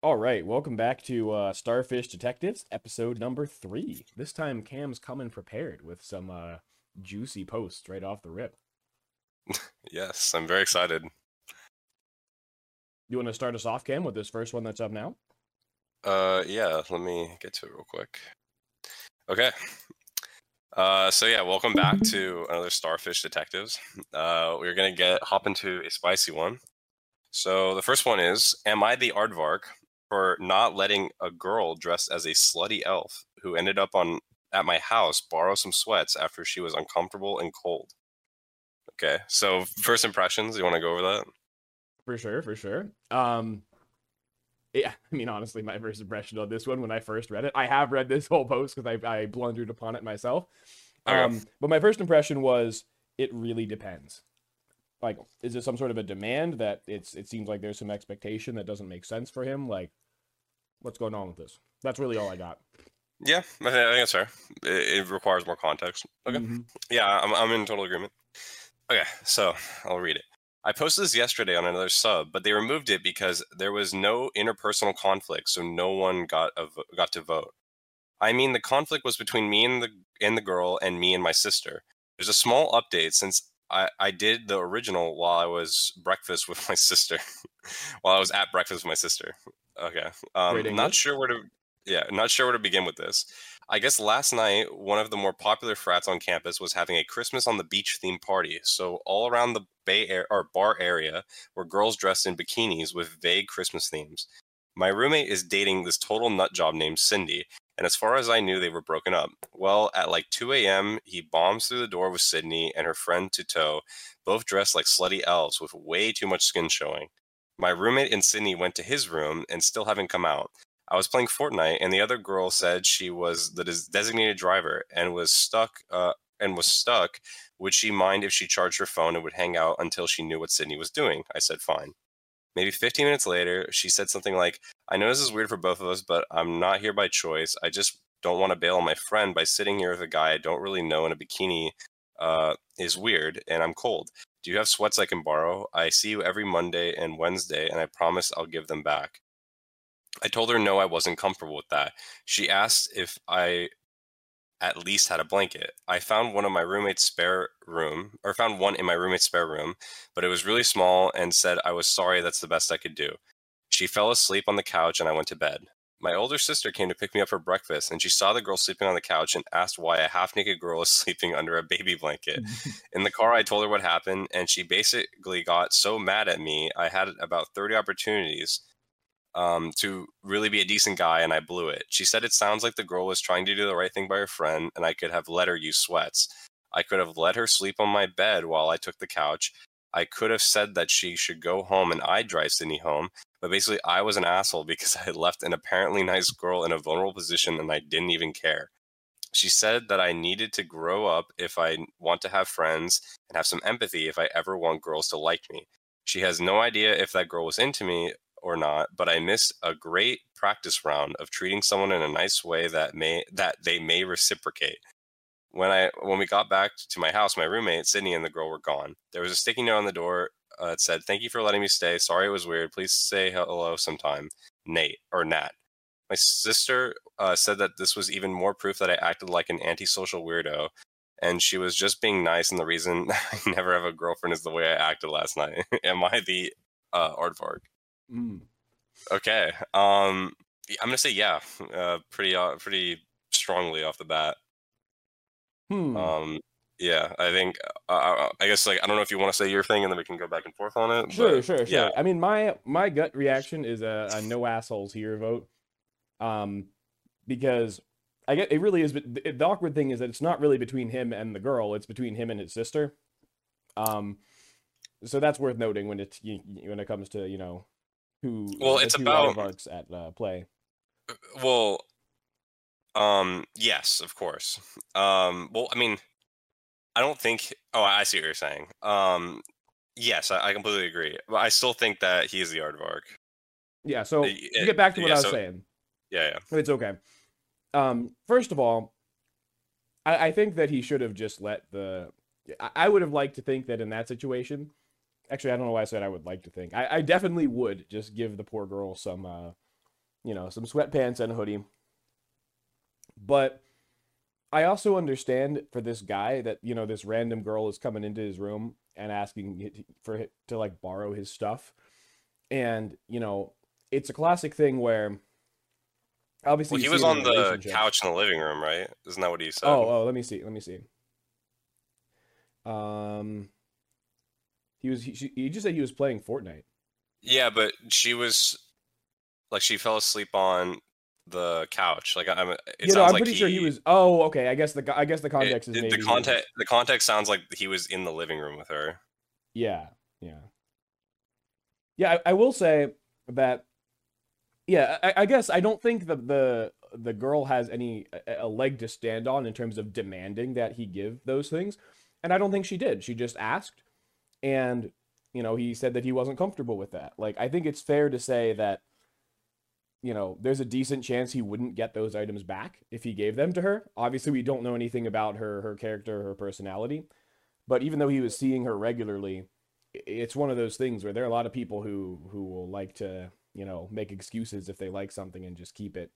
All right, welcome back to uh, Starfish Detectives, episode number three. This time, Cam's coming prepared with some uh, juicy posts right off the rip. Yes, I'm very excited. You want to start us off, Cam, with this first one that's up now? Uh, yeah, let me get to it real quick. Okay. Uh, so yeah, welcome back to another Starfish Detectives. Uh, we're gonna get hop into a spicy one. So the first one is: Am I the aardvark for not letting a girl dressed as a slutty elf who ended up on at my house borrow some sweats after she was uncomfortable and cold? Okay, so first impressions. You want to go over that? For sure, for sure. Um, yeah, I mean, honestly, my first impression on this one when I first read it, I have read this whole post because I, I blundered upon it myself. Okay. Um, but my first impression was it really depends. Like, is it some sort of a demand that it's it seems like there's some expectation that doesn't make sense for him? Like, what's going on with this? That's really all I got. Yeah, I think, that's fair. It, it requires more context. Okay. Mhm. Yeah, I'm, I'm in total agreement. Okay, so I'll read it. I posted this yesterday on another sub, but they removed it because there was no interpersonal conflict, so no one got a, vo- got to vote. I mean, the conflict was between me and the and the girl, and me and my sister. There's a small update since I, I did the original while I was breakfast with my sister, while I was at breakfast with my sister. Okay, um, not sure where to yeah, not sure where to begin with this. I guess last night, one of the more popular frats on campus was having a Christmas on the beach themed party. So all around the bay air or bar area were girls dressed in bikinis with vague Christmas themes. My roommate is dating this total nut job named Cindy, and as far as I knew, they were broken up. Well, at like 2 a.m., he bombs through the door with Sydney and her friend to tow, both dressed like slutty elves with way too much skin showing. My roommate in Sydney went to his room and still haven't come out. I was playing Fortnite, and the other girl said she was the des- designated driver and was stuck. Uh, and was stuck. Would she mind if she charged her phone and would hang out until she knew what Sydney was doing? I said fine. Maybe 15 minutes later, she said something like, "I know this is weird for both of us, but I'm not here by choice. I just don't want to bail on my friend by sitting here with a guy I don't really know in a bikini. Uh, is weird, and I'm cold. Do you have sweats I can borrow? I see you every Monday and Wednesday, and I promise I'll give them back." I told her no, I wasn't comfortable with that. She asked if I at least had a blanket. I found one of my roommate's spare room, or found one in my roommate's spare room, but it was really small and said I was sorry that's the best I could do. She fell asleep on the couch and I went to bed. My older sister came to pick me up for breakfast and she saw the girl sleeping on the couch and asked why a half naked girl was sleeping under a baby blanket. In the car, I told her what happened, and she basically got so mad at me. I had about 30 opportunities um, to really be a decent guy, and I blew it. She said it sounds like the girl was trying to do the right thing by her friend, and I could have let her use sweats. I could have let her sleep on my bed while I took the couch. I could have said that she should go home and I'd drive Sydney home, but basically, I was an asshole because I left an apparently nice girl in a vulnerable position and I didn't even care. She said that I needed to grow up if I want to have friends and have some empathy if I ever want girls to like me. She has no idea if that girl was into me or not, but I missed a great practice round of treating someone in a nice way that may that they may reciprocate. When I when we got back to my house, my roommate Sydney and the girl were gone. There was a sticky note on the door uh, that said, "Thank you for letting me stay. Sorry it was weird. Please say hello sometime." Nate or Nat. My sister uh, said that this was even more proof that I acted like an antisocial weirdo, and she was just being nice. And the reason I never have a girlfriend is the way I acted last night. Am I the uh, aardvark? Mm. Okay. Um, I'm gonna say yeah. Uh, pretty uh, pretty strongly off the bat. Hmm. Um, yeah, I think. Uh, I I guess like I don't know if you want to say your thing and then we can go back and forth on it. Sure, but, sure, sure. Yeah. I mean, my my gut reaction is a, a no assholes here vote, um, because I get it really is. But the, the awkward thing is that it's not really between him and the girl; it's between him and his sister. Um, so that's worth noting when it's you, when it comes to you know who. Well, it's about- at uh, play. Well, um, yes, of course. Um, well, I mean, I don't think. Oh, I see what you're saying. Um, yes, I, I completely agree. But I still think that he is the aardvark. Yeah. So Uh, to get back to what yeah, I was so- saying. Yeah, yeah. It's okay. Um, first of all, I, I think that he should have just let the. I, I would have liked to think that in that situation. Actually, I don't know why I said I would like to think. I, I definitely would just give the poor girl some uh, you know, some sweatpants and a hoodie. But I also understand for this guy that, you know, this random girl is coming into his room and asking for it to like borrow his stuff. And, you know, it's a classic thing where obviously Well, he was on the couch in the living room, right? Isn't that what he said? Oh, oh, let me see. Let me see. Um, he was. He, she- he just said he was playing Fortnite. Yeah, but she was like she fell asleep on the couch. Like I'm. It you know, I'm like pretty sure he was. Oh, okay. I guess the I guess the context is it- maybe the context. The context sounds like he was in the living room with her. Yeah, yeah, yeah. I, I will say that. Yeah, I, I guess I don't think the the the girl has any a, a leg to stand on in terms of demanding that he give those things, and I don't think she did. She just asked, and you know he said that he wasn't comfortable with that. Like I think it's fair to say that. You know, there's a decent chance he wouldn't get those items back if he gave them to her. Obviously, we don't know anything about her, her character, her personality. But even though he was seeing her regularly, it's one of those things where there are a lot of people who who will like to you know make excuses if they like something and just keep it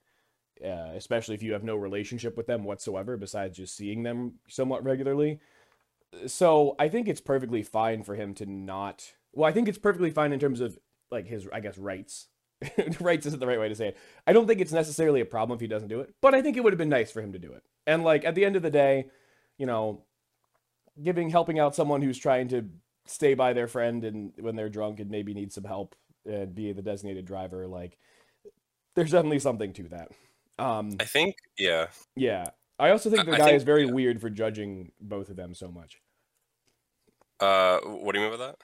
uh, especially if you have no relationship with them whatsoever besides just seeing them somewhat regularly so i think it's perfectly fine for him to not well i think it's perfectly fine in terms of like his i guess rights rights isn't the right way to say it i don't think it's necessarily a problem if he doesn't do it but i think it would have been nice for him to do it and like at the end of the day you know giving helping out someone who's trying to stay by their friend and when they're drunk and maybe need some help and be the designated driver like there's definitely something to that um I think. Yeah. yeah i also think the I guy think- is very weird for judging both of them so much Uh, what do you mean by that?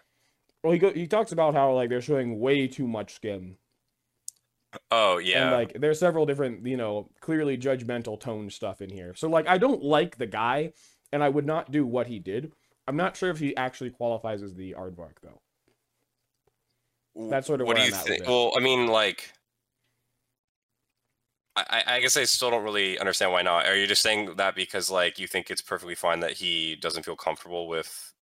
well he go, he talks about how like they're showing way too much skin Oh yeah. and like there's several different you know clearly judgmental tone stuff in here so like i don't like the guy and i would not do what he did i'm not sure if he actually qualifies as the aardvark though that's sort of what do you I'm at with think? Well, I mean, like, I I guess I still don't really understand why not. Are you just saying that because like you think it's perfectly fine that he doesn't feel comfortable with,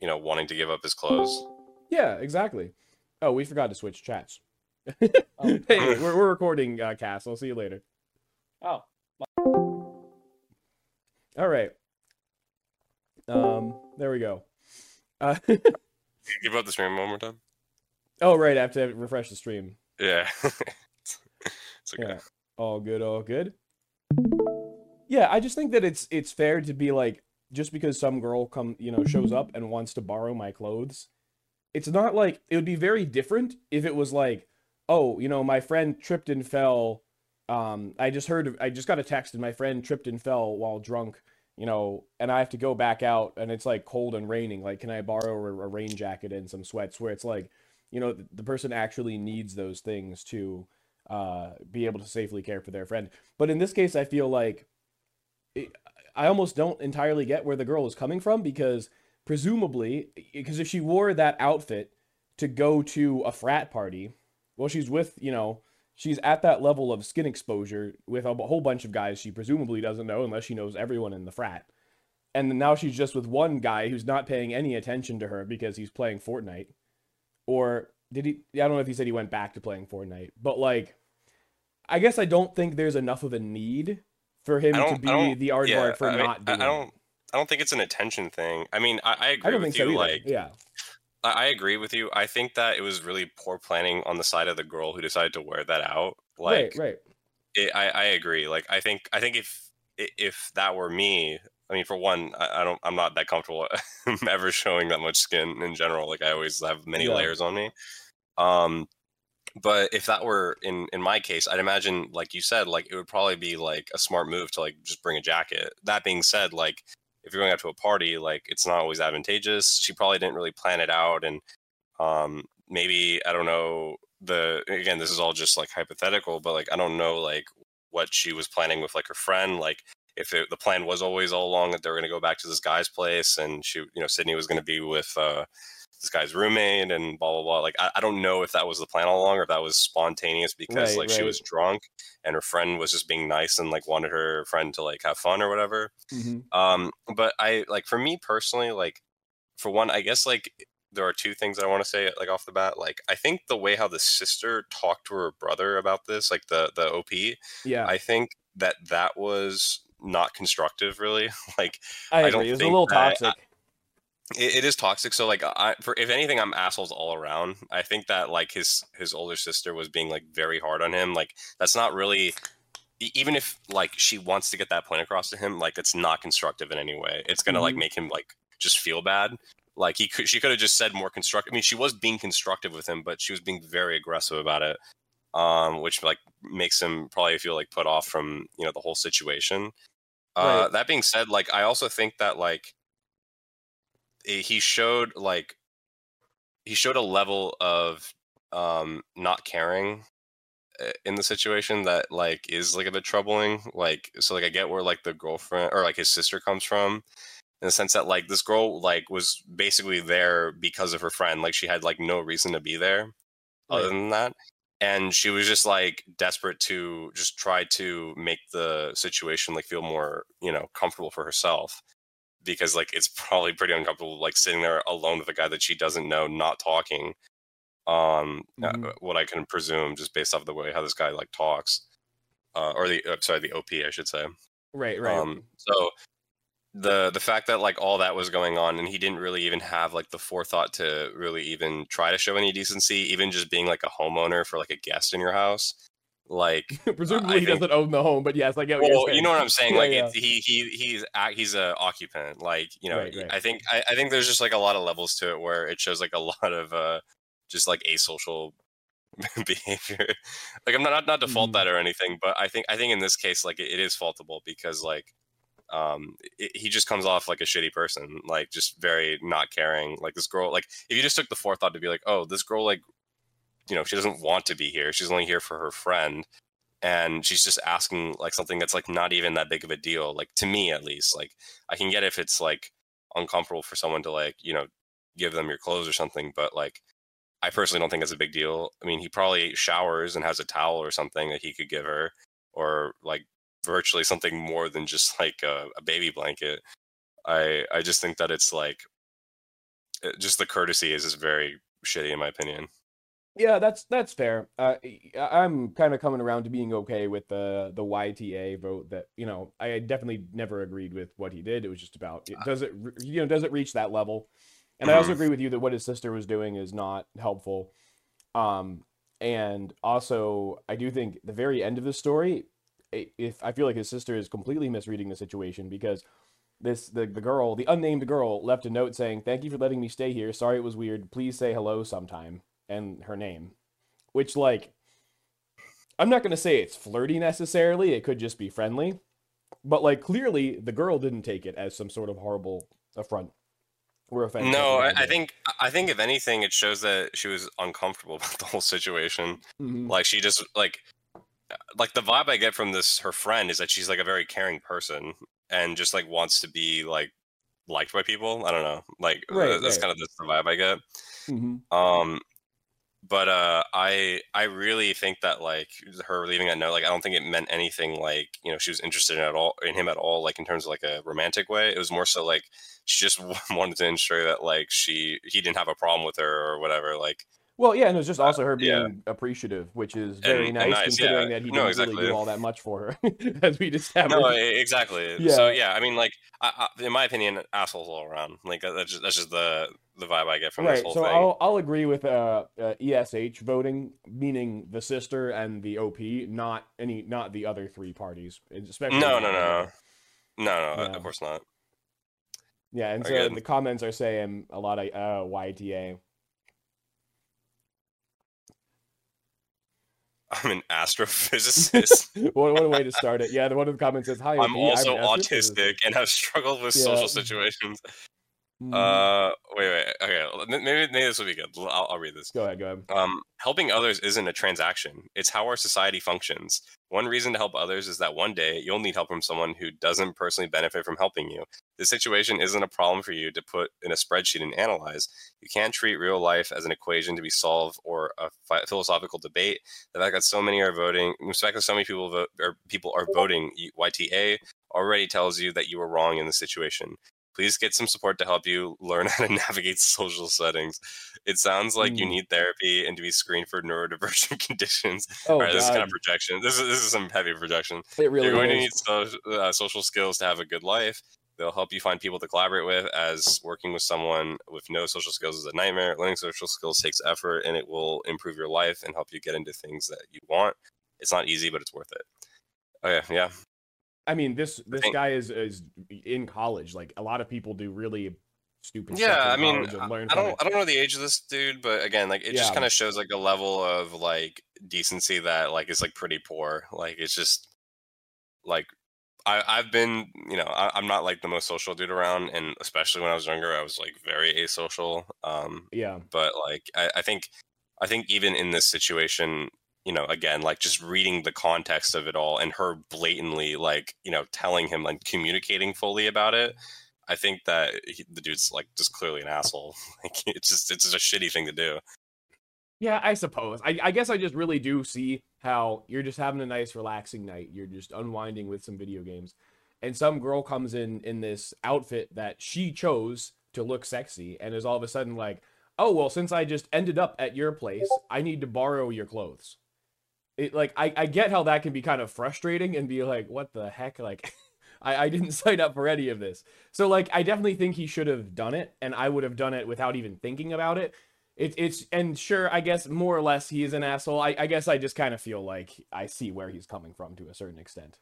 you know, wanting to give up his clothes? Yeah, exactly. Oh, we forgot to switch chats. Oh. hey, we're, we're recording, uh, Cass. I'll see you later. Oh, All right. Um, there we go. Uh, Give up the stream one more time. oh, right. I have to refresh the stream. Yeah. it's okay. Yeah. All good. All good. Yeah, I just think that it's it's fair to be like, just because some girl come, you know, shows up and wants to borrow my clothes, it's not like it would be very different if it was like, oh, you know, my friend tripped and fell. Um, I just heard, I just got a text, and my friend tripped and fell while drunk. You know, and I have to go back out, and it's like cold and raining. Like, can I borrow a, a rain jacket and some sweats? Where it's like, you know, the, the person actually needs those things to uh, be able to safely care for their friend. But in this case, I feel like it, I almost don't entirely get where the girl is coming from because presumably, because if she wore that outfit to go to a frat party, well, she's with, you know, she's at that level of skin exposure with a whole bunch of guys she presumably doesn't know unless she knows everyone in the frat. And now she's just with one guy who's not paying any attention to her because he's playing Fortnite. Or did he? I don't know if he said he went back to playing Fortnite, but like, I guess I don't think there's enough of a need for him to be the aardvark yeah, for I mean, not doing. I don't. I don't think it's an attention thing. I mean, I, I agree I don't with think so you. either. Like, yeah, I agree with you. I think that it was really poor planning on the side of the girl who decided to wear that out. Like, right, right. it, I, I agree. Like, I think, I think if if that were me, I mean, for one, I, I don't, I'm not that comfortable ever showing that much skin in general. Like, I always have many Yeah. layers on me. Um, but if that were in in my case, I'd imagine, like you said, like it would probably be like a smart move to like just bring a jacket. That being said, like if you're going out to a party, like it's not always advantageous. She probably didn't really plan it out, and um, maybe I don't know. The again, this is all just like hypothetical, but like I don't know like what she was planning with like her friend. Like if it, the plan was always all along that they were going to go back to this guy's place, and she, you know, Sydney was going to be with uh, this guy's roommate, and blah blah blah. Like I, I don't know if that was the plan all along, or if that was spontaneous because Right, like she was drunk and her friend was just being nice and like wanted her friend to like have fun or whatever. hmm Um, but I like for me personally, like for one, I guess like there are two things I want to say like off the bat. Like I think the way how the sister talked to her brother about this, like the the OP, Yeah, I think that that was not constructive. Really, like I I don't It was a little toxic. It, it is toxic. So like I for if anything, I'm assholes all around. I think that like his his older sister was being like very hard on him. Like that's not really. Even if like she wants to get that point across to him, like it's not constructive in any way. It's gonna like Mhm. make him like just feel bad. Like he could, she could have just said more constructive. I mean, she was being constructive with him, but she was being very aggressive about it, um, which like makes him probably feel like put off from you know the whole situation. Uh, Right. That being said, like I also think that like he showed like he showed a level of um not caring uh, in the situation that like is like a bit troubling like so like i get where like the girlfriend or like his sister comes from in the sense that like this girl like was basically there because of her friend like she had like no reason to be there other than that and she was just like desperate to just try to make the situation like feel more you know comfortable for herself because like it's probably pretty uncomfortable like sitting there alone with a guy that she doesn't know not talking um uh, Mhm. what i can presume just based off the way how this guy like talks uh, or the uh, sorry the op i should say Right, right. um, so the the fact that like all that was going on and he didn't really even have like the forethought to really even try to show any decency, even just being like a homeowner for like a guest in your house, like Presumably I he think- doesn't own the home, but yes, I get you're well, you know what I'm saying. Like yeah. He he he's he's a occupant. Like you know, Right, right. I think I, I think there's just like a lot of levels to it where it shows like a lot of uh just like asocial behavior. Like I'm not not, to fault Mhm. that or anything, but I think I think in this case like it, it is faultable because like um it, he just comes off like a shitty person like just very not caring like this girl like if you just took the forethought to be like oh this girl like you know she doesn't want to be here. She's only here for her friend. And she's just asking like something that's like not even that big of a deal like to me at least. Like i can get if it's like uncomfortable for someone to like you know give them your clothes or something but like i personally don't think it's a big deal. I mean he probably showers and has a towel or something that he could give her or like virtually something more than just like a, a baby blanket. I i just think that it's like just the courtesy is just very shitty in my opinion Yeah, that's that's fair. Uh, I- I'm kind of coming around to being okay with the the YTA vote. That you know, I definitely never agreed with what he did. It was just about it, does it you know does it reach that level? And I also Mhm. agree with you that what his sister was doing is not helpful. Um, and also I do think the very end of the story, if I feel like his sister is completely misreading the situation because this the, the girl the unnamed girl left a note saying thank you for letting me stay here sorry it was weird please say hello sometime and her name which like i'm not going to say it's flirty necessarily it could just be friendly but like clearly the girl didn't take it as some sort of horrible affront or offense No, I, I think I think if anything, it shows that she was uncomfortable about the whole situation. Mhm. Like she just like like the vibe I get from this her friend is that she's like a very caring person and just like wants to be like liked by people. I don't know, like Right, that's right. kind of the, vibe I get. Mhm. Um, but uh, I I really think that like her leaving that note, like I don't think it meant anything like you know she was interested in at all in him at all, like in terms of like a romantic way. It was more so like she just wanted to ensure that like she he didn't have a problem with her or whatever. Like well yeah and it was just also her being yeah. appreciative which is very And- nice, and nice, considering yeah. that he No, didn't really exactly. do all that much for her as we just established no, exactly. Yeah. So yeah, I mean like I, I, in my opinion, assholes all around. Like that's just that's just the the vibe I get from this right whole so thing. I'll, I'll agree with uh, uh esh voting meaning the sister and the op not any not the other three parties especially No, not no, no. No, no, of course not. yeah and so the comments are saying a lot of uh yta I'm an astrophysicist. what, what a way to start it yeah the one of the comments says hi I'm also an astrophysicist." autistic and have struggled with Yeah. social situations. Mhm. Uh, wait, wait, okay. Maybe, maybe this will be good. I'll, I'll read this. go ahead go ahead Um, helping others isn't a transaction. It's how our society functions. One reason to help others is that one day you'll need help from someone who doesn't personally benefit from helping you. This situation isn't a problem for you to put in a spreadsheet and analyze. You can't treat real life as an equation to be solved or a phi- philosophical debate. The fact that so many are voting, the fact that so many people vote or people are voting YTA already tells you that you were wrong in the situation. Please get some support to help you learn how to navigate social settings. It sounds like you Mm. need therapy and to be screened for neurodivergent conditions. Oh All right, this is kind of projection. This is this is some heavy projection. it really You're going to need so, uh, social skills to have a good life. They'll help you find people to collaborate with, as working with someone with no social skills is a nightmare. Learning social skills takes effort, and it will improve your life and help you get into things that you want. It's not easy, but it's worth it. Okay, yeah, I mean, this this guy is is in college. Like a lot of people do really stupid. yeah. stuff I mean, I learn I don't, to- I don't know the age of this dude, but again, like it just kind of shows like a level of like decency that like is like pretty poor. Like it's just like I, I've been, you know, I, I'm not like the most social dude around, and especially when I was younger, I was like very asocial. Um, Yeah, but like I, I think, I think even in this situation, you know, again, like just reading the context of it all, and her blatantly like, you know, telling him like communicating fully about it. I think that he, the dude's like just clearly an asshole. Like it's just it's just a shitty thing to do. yeah. I suppose. I, I guess I just really do see how you're just having a nice, relaxing night. You're just unwinding with some video games, and some girl comes in in this outfit that she chose to look sexy, and is all of a sudden like, "Oh well, since I just ended up at your place, I need to borrow your clothes." It like I, I get how that can be kind of frustrating and be like, "What the heck?" Like. I, I didn't sign up for any of this. So like I definitely think he should have done it and I would have done it without even thinking about it. It, it's and sure, I guess more or less he is an asshole. I, I guess I just kind of feel like I see where he's coming from to a certain extent.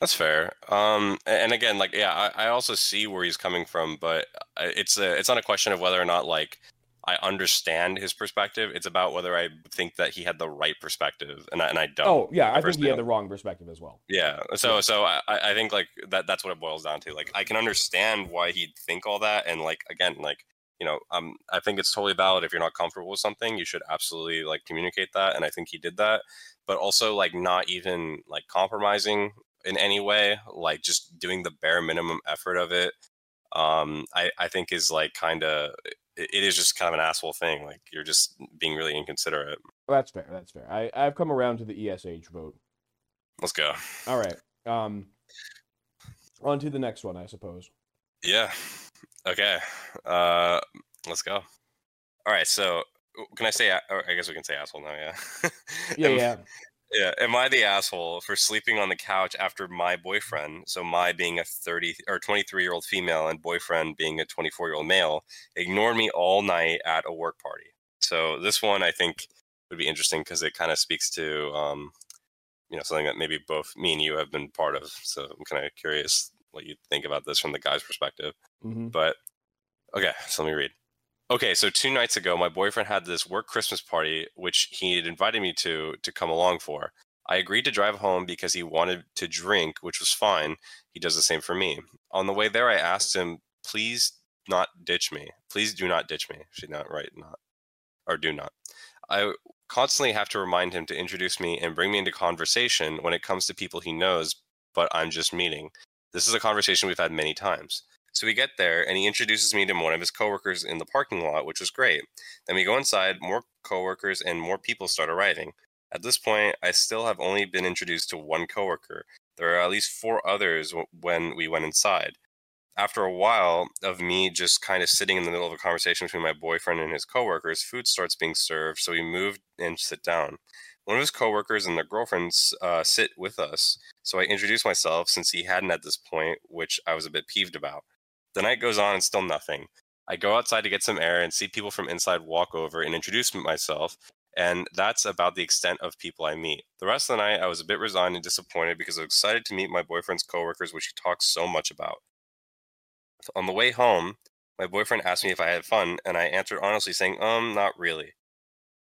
That's fair. Um, and again, like, yeah, I, I also see where he's coming from, but it's a, it's not a question of whether or not like I understand his perspective. It's about whether I think that he had the right perspective, and I, and I don't. Oh yeah, I think he had the wrong perspective as well. Yeah. So so I, I think like that that's what it boils down to. Like I can understand why he'd think all that, and like again, like you know, um, I think it's totally valid if you're not comfortable with something, you should absolutely like communicate that, and I think he did that. But also like not even like compromising in any way, like just doing the bare minimum effort of it. Um, I I think is like kind of it it is just kind of an asshole thing. Like you're just being really inconsiderate. That's fair. That's fair. I I've come around to the ESH vote. Let's go. All right. Um. On to the next one, I suppose. Yeah. Okay. Uh, let's go. All right. So, can I say? I guess we can say asshole now. Yeah. Yeah, am, yeah. Yeah. Am I the asshole for sleeping on the couch after my boyfriend? So my being a thirty or twenty-three year old female and boyfriend being a twenty-four year old male ignored me all night at a work party. So this one I think would be interesting because it kind of speaks to um, you know something that maybe both me and you have been part of. So I'm kind of curious what you think about this from the guy's perspective. hmm But okay, so let me read. Okay, so two nights ago, my boyfriend had this work Christmas party, which he had invited me to to come along for. I agreed to drive home because he wanted to drink, which was fine. He does the same for me. On the way there, I asked him, "Please not ditch me. Please do not ditch me." Should not write not or do not. I constantly have to remind him to introduce me and bring me into conversation when it comes to people he knows, but I'm just meeting. This is a conversation we've had many times. So we get there, and he introduces me to one of his coworkers in the parking lot, which was great. Then we go inside, more coworkers and more people start arriving. At this point, I still have only been introduced to one coworker. There are at least four others w- when we went inside. After a while of me just kind of sitting in the middle of a conversation between my boyfriend and his coworkers, food starts being served, so we move and sit down. One of his coworkers and their girlfriends uh, sit with us, so I introduce myself since he hadn't at this point, which I was a bit peeved about. The night goes on and still nothing. I go outside to get some air and see people from inside walk over and introduce myself, and that's about the extent of people I meet. The rest of the night, I was a bit resigned and disappointed because I was excited to meet my boyfriend's coworkers, which he talks so much about. On the way home, my boyfriend asked me if I had fun, and I answered honestly, saying, um, not really.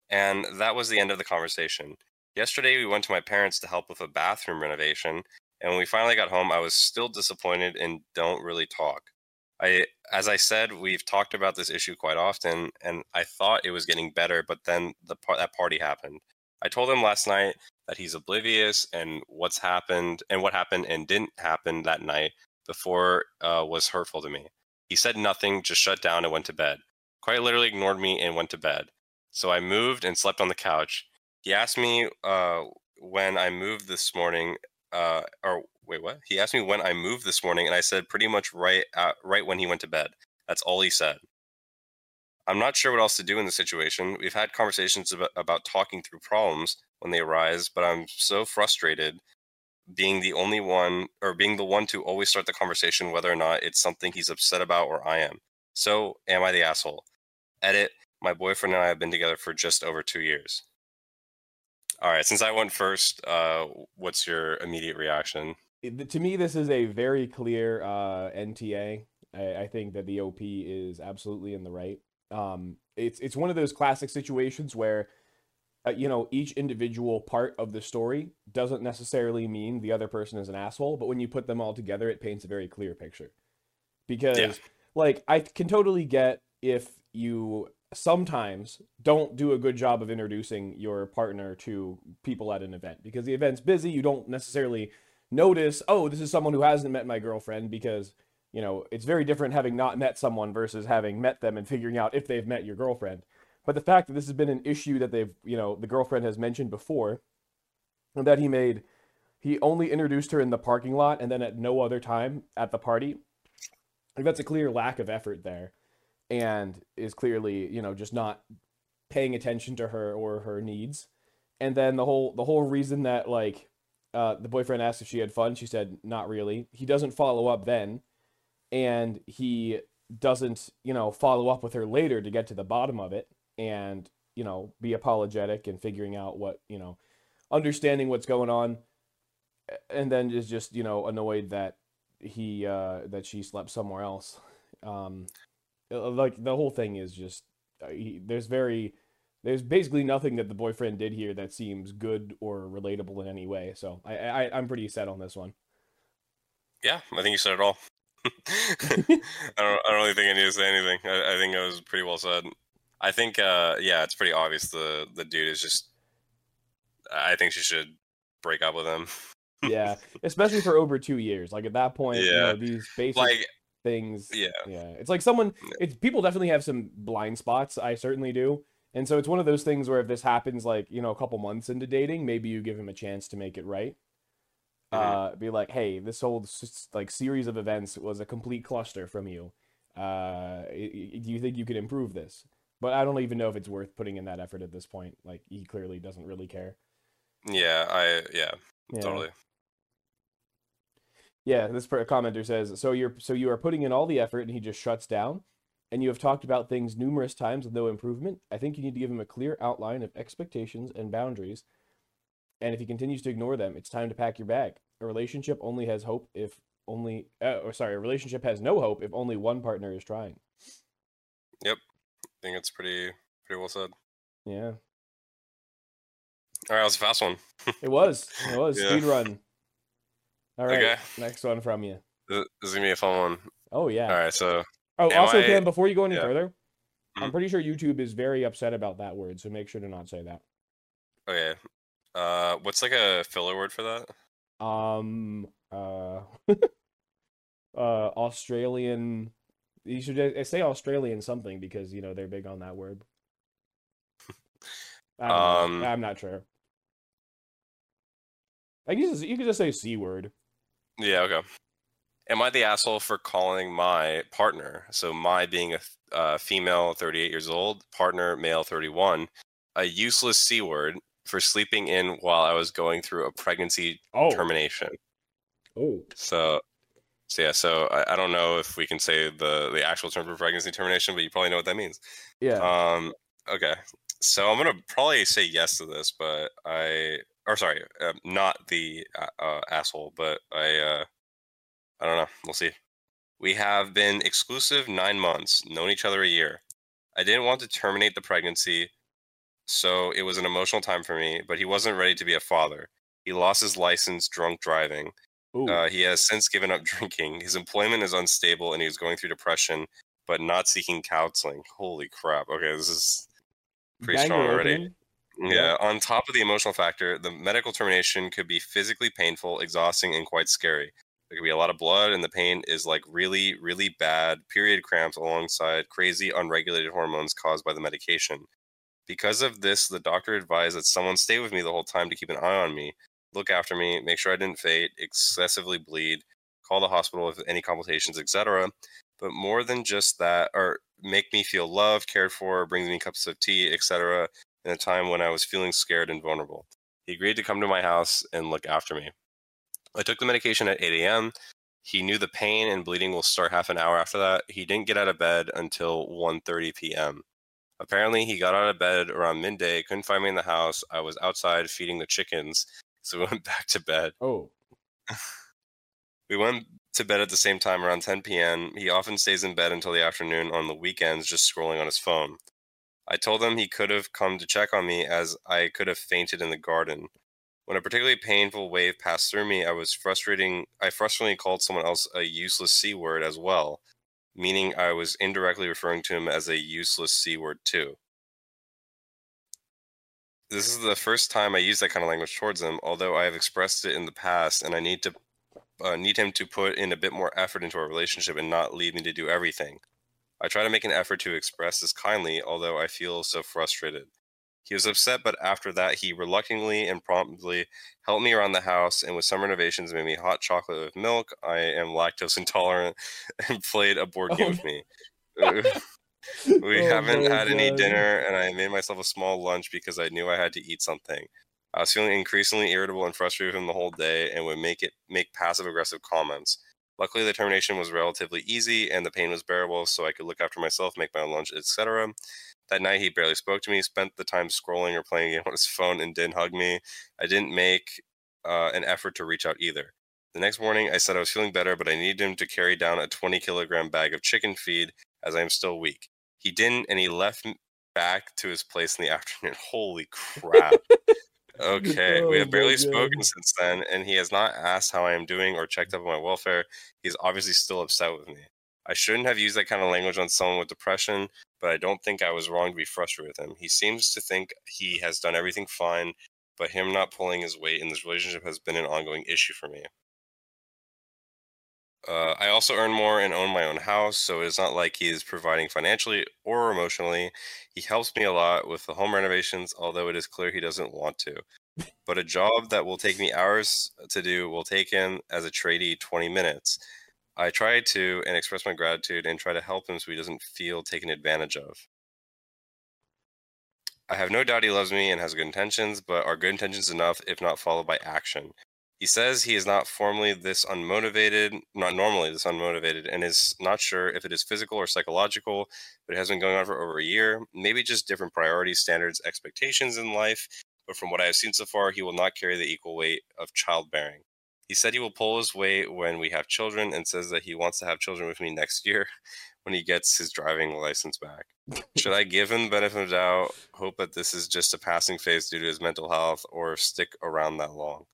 And that was the end of the conversation. Yesterday, we went to my parents to help with a bathroom renovation, and when we finally got home, I was still disappointed and don't really talk. I, as I said, we've talked about this issue quite often, and I thought it was getting better, but then the par- that party happened. I told him last night that he's oblivious and what's happened and what happened and didn't happen that night before uh, was hurtful to me. He said nothing, just shut down and went to bed. Quite literally ignored me and went to bed. So I moved and slept on the couch. He asked me uh, when I moved this morning, uh, or wait, what? He asked me when I moved this morning, and I said pretty much right at, right when he went to bed. That's all he said. I'm not sure what else to do in the situation. We've had conversations about, about talking through problems when they arise, but I'm so frustrated being the only one or being the one to always start the conversation whether or not it's something he's upset about or I am. So, am I the asshole? Edit, my boyfriend and I have been together for just over two years. All right, since I went first, uh, what's your immediate reaction? It- to me, this is a very clear uh, NTA. I, I think that the OP is absolutely in the right. Um, it's it's one of those classic situations where, uh, you know, each individual part of the story doesn't necessarily mean the other person is an asshole, but when you put them all together, it paints a very clear picture. Because, like, I can totally get if you sometimes don't do a good job of introducing your partner to people at an event because the event's busy. You don't necessarily notice, oh, this is someone who hasn't met my girlfriend because, you know, it's very different having not met someone versus having met them and figuring out if they've met your girlfriend. But the fact that this has been an issue that they've, you know, the girlfriend has mentioned before, and that he made, he only introduced her in the parking lot and then at no other time at the party. Think that's a clear lack of effort there and is clearly you know just not paying attention to her or her needs. And then the whole the whole reason that like uh, the boyfriend asked if she had fun she said not really. He doesn't follow up then and he doesn't you know follow up with her later to get to the bottom of it and you know be apologetic and figuring out what you know understanding what's going on and then is just you know annoyed that he uh that she slept somewhere else. Um like the whole thing is just uh, he, there's very there's basically nothing that the boyfriend did here that seems good or relatable in any way so i, I i'm pretty set on this one Yeah, I think you said it all. I don't. I don't really think I need to say anything. I, I think it was pretty well said. I think. Uh, yeah, it's pretty obvious. The the dude is just. I think she should break up with him. yeah especially for over two years like at that point you know Yeah. these basic Like, things. Yeah, yeah. It's like someone it's people definitely have some blind spots i certainly do. And so it's one of those things where if this happens like you know a couple months into dating maybe you give him a chance to make it right. Mhm. uh be like hey this whole like series of events was a complete cluster from you. Uh do you think you could improve this? But i don't even know if it's worth putting in that effort at this point. Like he clearly doesn't really care. Yeah. I yeah, yeah. totally. Yeah, this commenter says, "So you're so you are putting in all the effort, and he just shuts down, and you have talked about things numerous times with no improvement. I think you need to give him a clear outline of expectations and boundaries, and if he continues to ignore them, it's time to pack your bag. A relationship only has hope if only, uh, or sorry, a relationship has no hope if only one partner is trying. Yep, I think it's pretty pretty well said. Yeah, All right, that was a fast one. it was, it was Yeah. speed run. All right, Okay. next one from you. This is gonna be a fun one. Oh yeah. All right, so Oh, also, I- Cam, before you go any yeah. further, I'm Mhm. pretty sure YouTube is very upset about that word, so make sure to not say that. okay, uh, what's like a filler word for that? Um, uh, uh, Australian. You should uh, say Australian something because you know they're big on that word. um. Know. I'm not sure. I guess you could just say c word. Yeah, okay. Am I the asshole for calling my partner, so my being a uh, female, 38 years old, partner, male, 31, a useless c word for sleeping in while I was going through a pregnancy Oh, termination? oh, So, so yeah, so I, I don't know if we can say the the actual term for pregnancy termination, but you probably know what that means. yeah. Um, okay. So I'm gonna probably say yes to this, but I, or sorry, uh, not the uh, uh, asshole, but I, uh, I don't know. We'll see. We have been exclusive nine months, known each other a year. I didn't want to terminate the pregnancy, so it was an emotional time for me. But he wasn't ready to be a father. He lost his license drunk driving. Uh, he has since given up drinking. His employment is unstable, and he's going through depression, but not seeking counseling. Holy crap! Okay, this is pretty Banger strong already. opening. Yeah. On top of the emotional factor, the medical termination could be physically painful, exhausting, and quite scary. There could be a lot of blood, and the pain is like really, really bad. Period cramps alongside crazy, unregulated hormones caused by the medication. Because of this, the doctor advised that someone stay with me the whole time to keep an eye on me. look after me, make sure I didn't faint, excessively bleed, call the hospital with any complications, etc. But more than just that, or make me feel loved, cared for, brings me cups of tea, etc. In a time when I was feeling scared and vulnerable. He agreed to come to my house and look after me. I took the medication at 8 a.m. He knew the pain and bleeding will start half an hour after that. He didn't get out of bed until 1:30 p.m. Apparently, he got out of bed around midday, couldn't find me in the house. I was outside feeding the chickens, so we went back to bed. Oh, We went to bed at the same time around 10 p.m. He often stays in bed until the afternoon on the weekends, just scrolling on his phone. I told him he could have come to check on me as I could have fainted in the garden. When a particularly painful wave passed through me, I was frustrating. I frustratingly called someone else a useless c word as well, meaning I was indirectly referring to him as a useless c word too. This is the first time I use that kind of language towards him, although I have expressed it in the past, and I need to uh, need him to put in a bit more effort into our relationship and not leave me to do everything. I try to make an effort to express this kindly, although I feel so frustrated. He was upset, but after that, he reluctantly and promptly helped me around the house and with some renovations made me hot chocolate with milk. I am lactose intolerant and played a board game Oh, with me. we Oh haven't had any dinner, and I made myself a small lunch because I knew I had to eat something. I was feeling increasingly irritable and frustrated with him the whole day and would make it make passive aggressive comments. Luckily, the termination was relatively easy and the pain was bearable, so I could look after myself, make my own lunch, etc. That night, he barely spoke to me, spent the time scrolling or playing a game on his phone, and didn't hug me. I didn't make uh, an effort to reach out either. The next morning, I said I was feeling better, but I needed him to carry down a 20 kilogram bag of chicken feed as I am still weak. He didn't, and he left back to his place in the afternoon. Holy crap. Okay, we Oh have barely spoken since then, and he has not asked how I am doing or checked up on my welfare. He's obviously still upset with me. I shouldn't have used that kind of language on someone with depression, but I don't think I was wrong to be frustrated with him. He seems to think he has done everything fine, but him not pulling his weight in this relationship has been an ongoing issue for me. Uh, I also earn more and own my own house, so it's not like he is providing financially or emotionally. He helps me a lot with the home renovations, although it is clear he doesn't want to. But a job that will take me hours to do will take him as a tradie 20 minutes. I try to and express my gratitude and try to help him so he doesn't feel taken advantage of. I have no doubt he loves me and has good intentions, but are good intentions enough if not followed by action? He says he is not formally this unmotivated, not normally this unmotivated, and is not sure if it is physical or psychological, but it has been going on for over a year. Maybe just different priorities, standards, expectations in life. But from what I have seen so far, he will not carry the equal weight of childbearing. He said he will pull his weight when we have children and says that he wants to have children with me next year when he gets his driving license back. Should I give him the benefit of doubt, hope that this is just a passing phase due to his mental health, or stick around that long?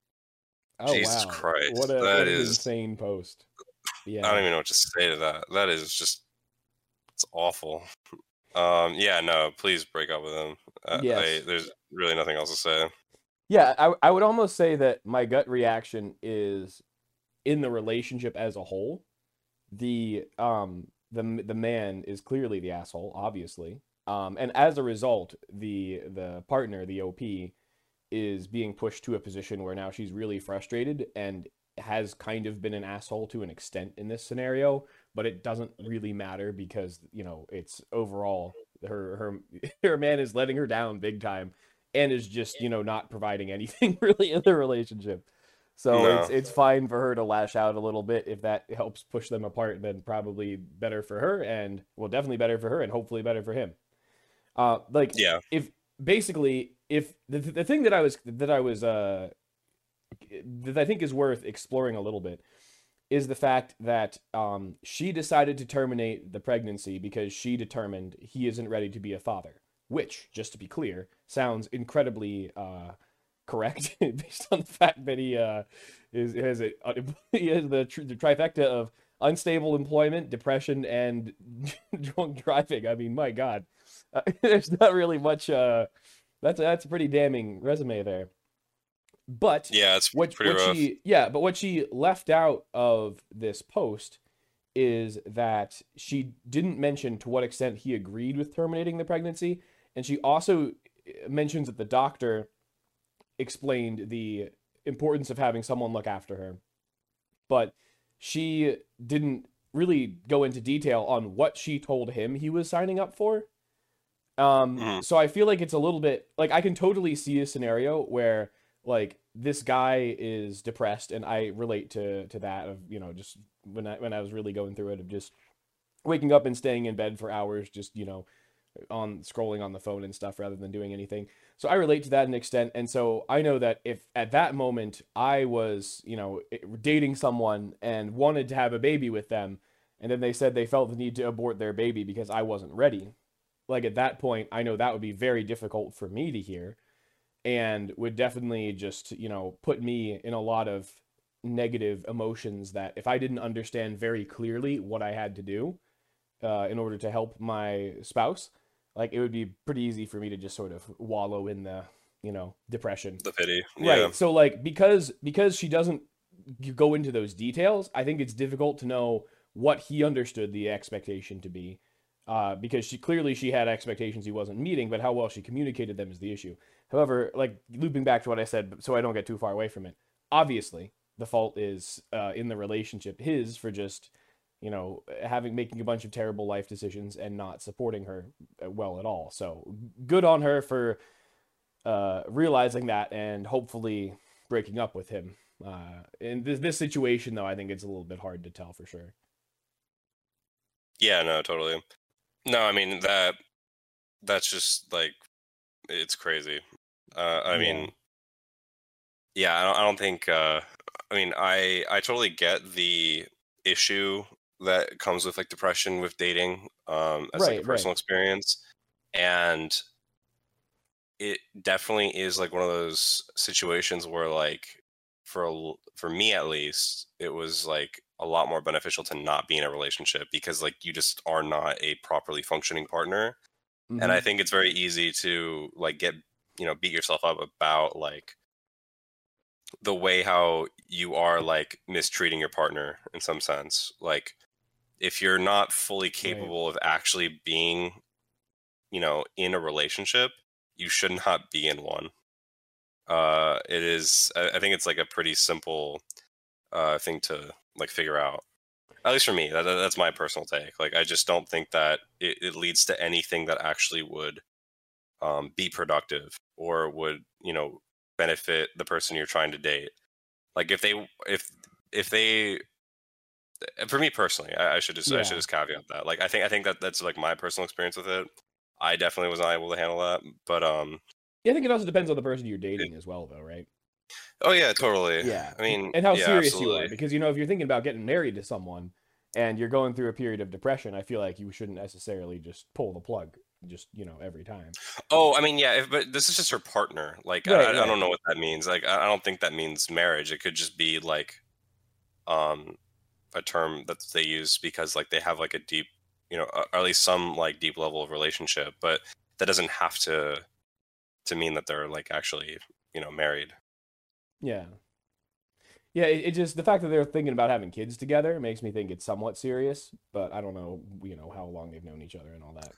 Oh, Jesus wow. Christ, What a that what an insane post. Yeah. I don't even know what to say to that. That is just it's awful. Um, yeah, no, please break up with him. Uh, Yes. I, there's really nothing else to say. Yeah, I, I would almost say that my gut reaction is in the relationship as a whole. The um the the man is clearly the asshole, obviously. Um, and as a result, the the partner, the OP, is being pushed to a position where now she's really frustrated and has kind of been an asshole to an extent in this scenario, but it doesn't really matter because you know it's overall her her her man is letting her down big time and is just you know not providing anything really in the relationship. So No. it's it's fine for her to lash out a little bit if that helps push them apart. Then probably better for her, and well, definitely better for her, and hopefully better for him. Uh, like Yeah, if basically if the, the thing that I was that I was uh that I think is worth exploring a little bit is the fact that um she decided to terminate the pregnancy because she determined he isn't ready to be a father which just to be clear sounds incredibly uh correct based on the fact that he uh is has a he has the, the trifecta of unstable employment depression and drunk driving. I mean my god. Uh, there's not really much uh that's that's a pretty damning resume there but yeah, it's what, pretty what rough. she yeah but what she left out of this post is that she didn't mention to what extent he agreed with terminating the pregnancy and she also eh, mentions that the doctor explained the importance of having someone look after her. But she didn't really go into detail on what she told him he was signing up for. Um, Mhm. so I feel like it's a little bit like I can totally see a scenario where like this guy is depressed and I relate to to that of, you know, just when I when I was really going through it of just waking up and staying in bed for hours just, you know, on scrolling on the phone and stuff rather than doing anything. So I relate to that an extent and so I know that if at that moment I was, you know, dating someone and wanted to have a baby with them and then they said they felt the need to abort their baby because I wasn't ready. Like at that point, I know that would be very difficult for me to hear and would definitely just, you know, put me in a lot of negative emotions that if I didn't understand very clearly what I had to do uh, in order to help my spouse, like it would be pretty easy for me to just sort of wallow in the, you know, depression. The pity. Right. So like because because she doesn't go into those details, I think it's difficult to know what he understood the expectation to be. Uh, because she clearly she had expectations he wasn't meeting, but how well she communicated them is the issue. However, like looping back to what I said, so I don't get too far away from it. Obviously, the fault is uh, in the relationship, his for just you know having making a bunch of terrible life decisions and not supporting her uh, well at all. So good on her for uh, realizing that and hopefully breaking up with him. Uh, in this this situation, though, I think it's a little bit hard to tell for sure. Yeah, no, totally. No, I mean that that's just like it's crazy. Uh I Yeah. mean yeah, I don't, I don't think uh I mean, I I totally get the issue that comes with like depression with dating um as like Right, a right. personal experience and it definitely is like one of those situations where like for for me at least it was like a lot more beneficial to not be in a relationship because like you just are not a properly functioning partner and i think it's very easy to like get you know beat yourself up about like the way how you are like mistreating your partner in some sense like if you're not fully capable of actually being you know in a relationship you should not be in one. Uh it is i, I think it's like a pretty simple uh thing to like figure out at least for me that, that- that's my personal take. Like i just don't think that it, it leads to anything that actually would um be productive or would you know benefit the person you're trying to date. Like if they if if they for me personally i, I should just i should just caveat that. Like i think i think that that's like my personal experience with it. I definitely was not able to handle that but um Yeah, I think it also depends on the person you're dating as well, though, right? Oh yeah totally Yeah. i mean and how yeah, serious you are, because you know, if you're thinking about getting married to someone and you're going through a period of depression, I feel like you shouldn't necessarily just pull the plug, just you know, every time. Oh, I mean, yeah, if, but this is just her partner. Like, Right, I, I don't know what that means. Like, I I don't think that means marriage. It could just be like, um, a term that they use because like they have like a deep, you know, or at least some like deep level of relationship. But that doesn't have to to mean that they're like actually, you know, married. Yeah. Yeah, it, it just the fact that they're thinking about having kids together makes me think it's somewhat serious, but I don't know, you know, how long they've known each other and all that.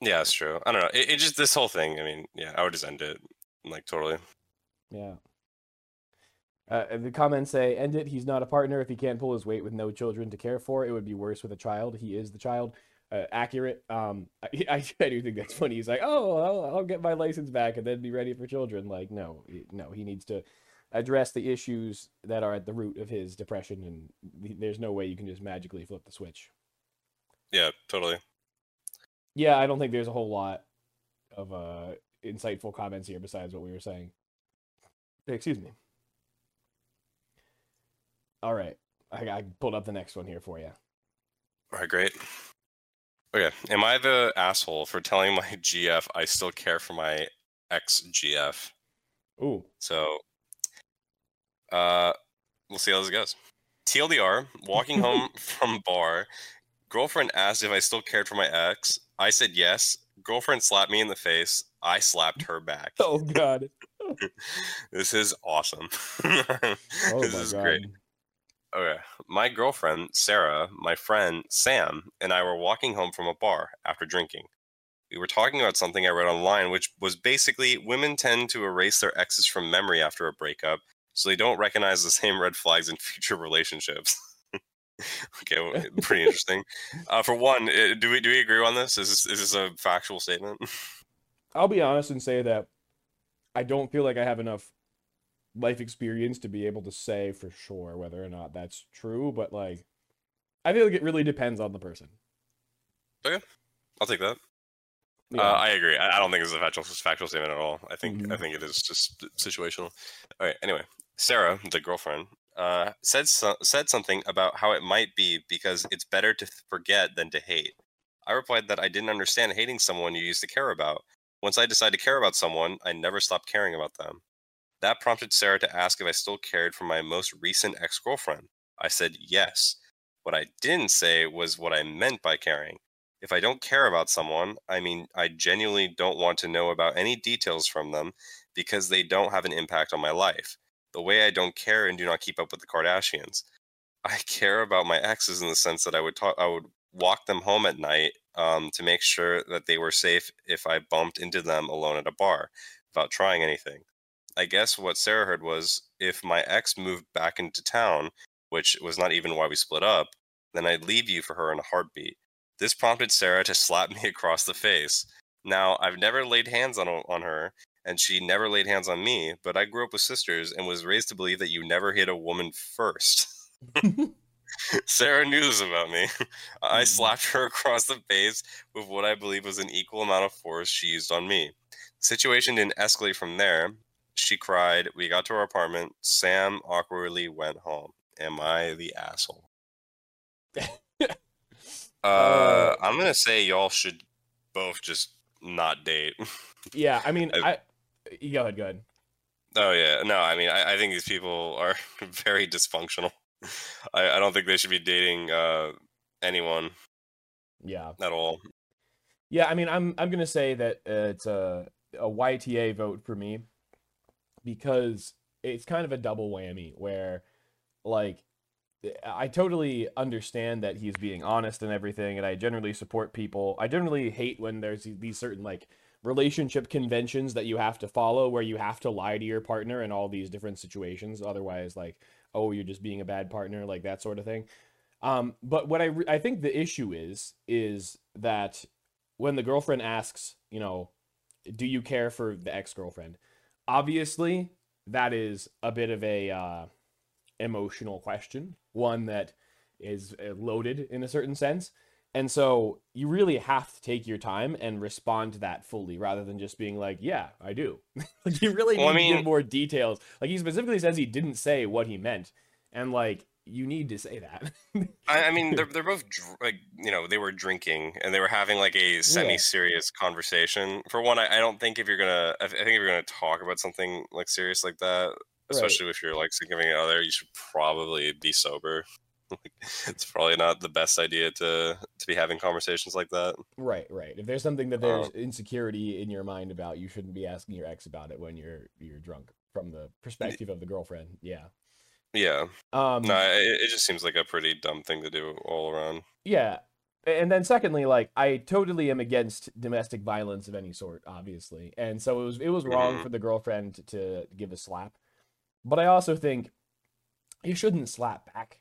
Yeah, that's true. I don't know. It, it just this whole thing. I mean, yeah, I would just end it like totally. Yeah. Uh, the comments say, "End it. He's not a partner. If he can't pull his weight with no children to care for, it would be worse with a child. He is the child." Uh, accurate. Um, I, I, I do think that's funny. He's like, "Oh, I'll, I'll get my license back and then be ready for children." Like, no, no. He needs to address the issues that are at the root of his depression, and there's no way you can just magically flip the switch. Yeah, totally. Yeah, I don't think there's a whole lot of uh insightful comments here besides what we were saying. Excuse me. All right. I, I pulled up the next one here for you. All right, great. Okay, am I the asshole for telling my GF I still care for my ex GF? Ooh. So, uh, we'll see how this goes. TLDR, walking home from bar, girlfriend asked if I still cared for my ex. I said yes. Girlfriend slapped me in the face. I slapped her back. Oh God. This is awesome. Oh this my is God. great. Okay. My girlfriend, Sarah, my friend, Sam, and I were walking home from a bar after drinking. We were talking about something I read online, which was basically women tend to erase their exes from memory after a breakup, so they don't recognize the same red flags in future relationships. okay, well, pretty interesting. Uh, for one, uh, do we do we agree on this? Is this, is this a factual statement? I'll be honest and say that I don't feel like I have enough life experience to be able to say for sure whether or not that's true, but like I feel like it really depends on the person. Okay. I'll take that. Yeah. Uh, I agree. I, I don't think it's a factual factual statement at all. I think I Mhm. think it is just situational. All right. Anyway, Sarah, the girlfriend, uh, said so, said something about how it might be because it's better to forget than to hate. I replied that I didn't understand hating someone you used to care about. Once I decide to care about someone, I never stop caring about them. That prompted Sarah to ask if I still cared for my most recent ex girlfriend. I said yes. What I didn't say was what I meant by caring. If I don't care about someone, I mean, I genuinely don't want to know about any details from them because they don't have an impact on my life. The way I don't care and do not keep up with the Kardashians. I care about my exes in the sense that I would talk, I would walk them home at night um, to make sure that they were safe if I bumped into them alone at a bar without trying anything. I guess what Sarah heard was if my ex moved back into town, which was not even why we split up, then I'd leave you for her in a heartbeat. This prompted Sarah to slap me across the face. Now, I've never laid hands on, on her, and she never laid hands on me, but I grew up with sisters and was raised to believe that you never hit a woman first. Sarah knew this about me. I Mhm. slapped her across the face with what I believe was an equal amount of force she used on me. The situation didn't escalate from there. She cried. We got to our apartment. Sam awkwardly went home. Am I the asshole? Uh, I'm gonna say y'all should both just not date. yeah, I mean, I- I go ahead, go ahead. oh yeah, no, I mean, I, I think these people are very dysfunctional. I, I don't think they should be dating uh, anyone Yeah. at all. Yeah, I mean, I'm I'm gonna say that uh, it's a a YTA vote for me because it's kind of a double whammy where, like, I totally understand that he's being honest and everything, and I generally support people. I generally hate when there's these certain like relationship conventions that you have to follow where you have to lie to your partner in all these different situations. Otherwise, like, oh, you're just being a bad partner, like that sort of thing. Um, but what I re- I think the issue is is that when the girlfriend asks, you know, do you care for the ex-girlfriend? Obviously, that is a bit of a uh, emotional question, one that is uh, loaded in a certain sense. And so you really have to take your time and respond to that fully rather than just being like, yeah, I do. like you really need Well, I to give mean- more details. Like he specifically says he didn't say what he meant. And like you need to say that. I, I mean, they're they're both dr- like you know they were drinking and they were having like a semi-serious conversation. For one, I, I don't think if you're gonna, I think if you're gonna talk about something like serious like that, especially if you're like significant other, you should probably be sober. It's probably not the best idea to to be having conversations like that. Right, right. If there's something that there's Um, insecurity in your mind about, you shouldn't be asking your ex about it when you're you're drunk from the perspective of the girlfriend. Yeah. Yeah, Um no, it, it just seems like a pretty dumb thing to do all around. yeah. And then secondly, like I totally am against domestic violence of any sort, obviously. And so it was it was wrong Mhm. for the girlfriend to give a slap. But I also think you shouldn't slap back.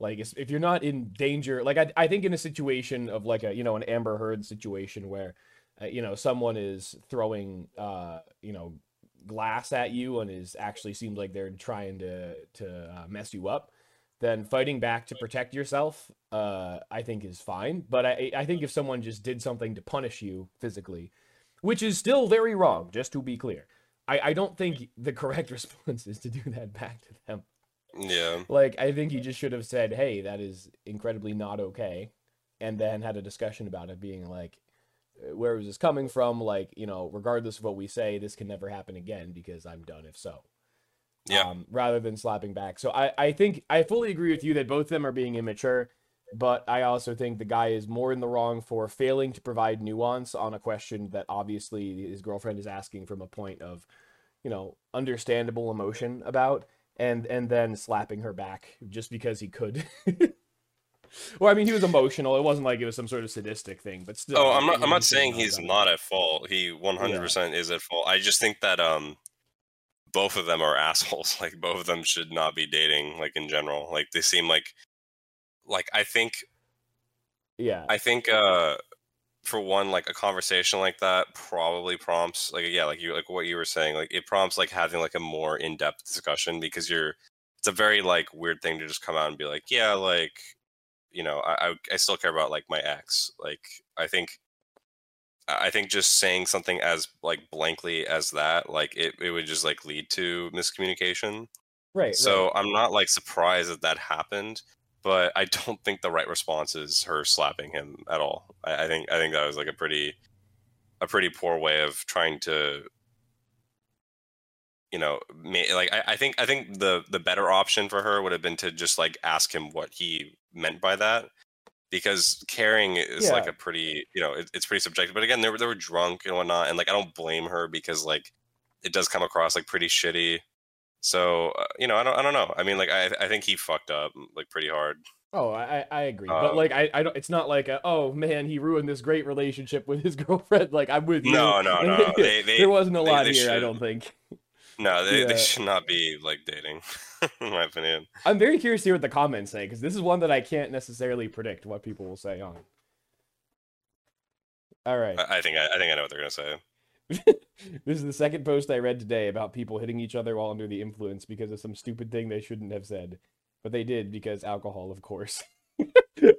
Like if if you're not in danger, like I I think in a situation of like a you know an Amber Heard situation where uh, you know someone is throwing uh you know glass at you and is actually seems like they're trying to to uh, mess you up then fighting back to protect yourself uh i think is fine. But i i think if someone just did something to punish you physically which is still very wrong just to be clear i i don't think the correct response is to do that back to them. Yeah, like i think you just should have said hey that is incredibly not okay and then had a discussion about it being like "Uh, where is this coming from? Like you know regardless of what we say this can never happen again because i'm done if so. Yeah. um, rather than slapping back. So I, I think i fully agree with you that both of them are being immature but i also think the guy is more in the wrong for failing to provide nuance on a question that obviously his girlfriend is asking from a point of you know understandable emotion about and and then slapping her back just because he could well, I mean, he was emotional. It wasn't like it was some sort of sadistic thing, but still. Oh, I'm not. I'm not saying he's that. not at fault. He 100% is at fault. I just think that um, both of them are assholes. Like both of them should not be dating. Like in general, like they seem like, like I think Yeah. I think uh for one like a conversation like that probably prompts like yeah like you like what you were saying like it prompts like having like a more in-depth discussion because you're it's a very like weird thing to just come out and be like yeah like you know I I, I still care about like my ex like I think I I think just saying something as like blankly as that like it, it would just like lead to miscommunication right. so right. I'm not like surprised that that happened, but I don't think the right response is her slapping him at all. I, I think I think that was like a pretty a pretty poor way of trying to you know like I, I think I think the the better option for her would have been to just like ask him what he meant by that because caring is like a pretty you know it, it's pretty subjective but again they were they were drunk and whatnot and like I don't blame her because like it does come across like pretty shitty so uh, you know, I don't, I don't know. I mean, like, I, I think he fucked up like pretty hard. Oh, I I- agree, but Um, like I I don't. It's not like a, oh man, he ruined this great relationship with his girlfriend. Like I'm with you. No, no, no. They, they, there wasn't a they- lot here. I don't think. No, they, Yeah. they should not be like dating, in my opinion. I'm very curious to hear what the comments say because this is one that I can't necessarily predict what people will say on. All right. I, I think, I, I think I know what they're gonna say. this is the second post I read today about people hitting each other while under the influence because of some stupid thing they shouldn't have said, but they did because alcohol, of course.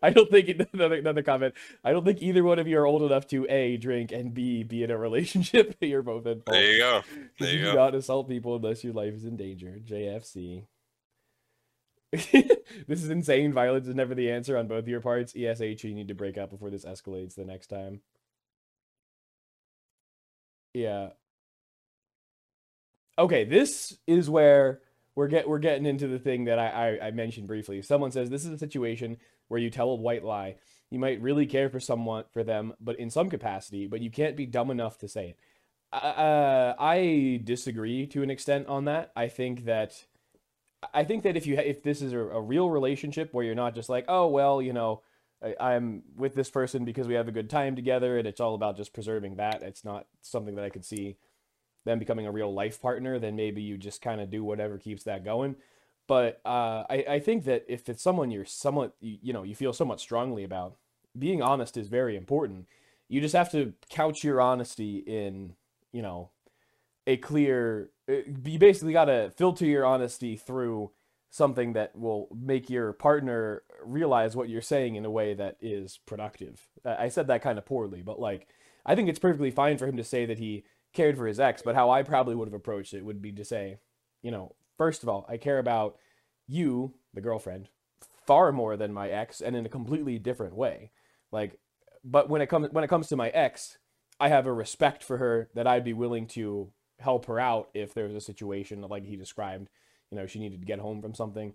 I don't think another another comment. I don't think either one of you are old enough to a drink and b be in a relationship. You're both fault. There you go. There you do go. not assault people unless your life is in danger. JFC. this is insane. Violence is never the answer on both your parts. ESH, you need to break up before this escalates the next time. Yeah. Okay, this is where we're get we're getting into the thing that I, I I mentioned briefly. Someone says this is a situation where you tell a white lie. You might really care for someone for them, but in some capacity, but you can't be dumb enough to say it. Uh, I disagree to an extent on that. I think that I think that if you if this is a, a real relationship where you're not just like, oh well, you know, I, I'm with this person because we have a good time together, and it's all about just preserving that. It's not something that I could see them becoming a real life partner. Then maybe you just kind of do whatever keeps that going. But uh, I I think that if it's someone you're somewhat you, you know you feel somewhat strongly about, being honest is very important. You just have to couch your honesty in you know a clear uh, you basically got to filter your honesty through something that will make your partner realize what you're saying in a way that is productive. Uh, I said that kind of poorly, but like I think it's perfectly fine for him to say that he cared for his ex, but how I probably would have approached it would be to say, you know, first of all, I care about you, the girlfriend, far more than my ex and in a completely different way. Like but when it comes when it comes to my ex, I have a respect for her that I'd be willing to help her out if there was a situation like he described. You know, she needed to get home from something.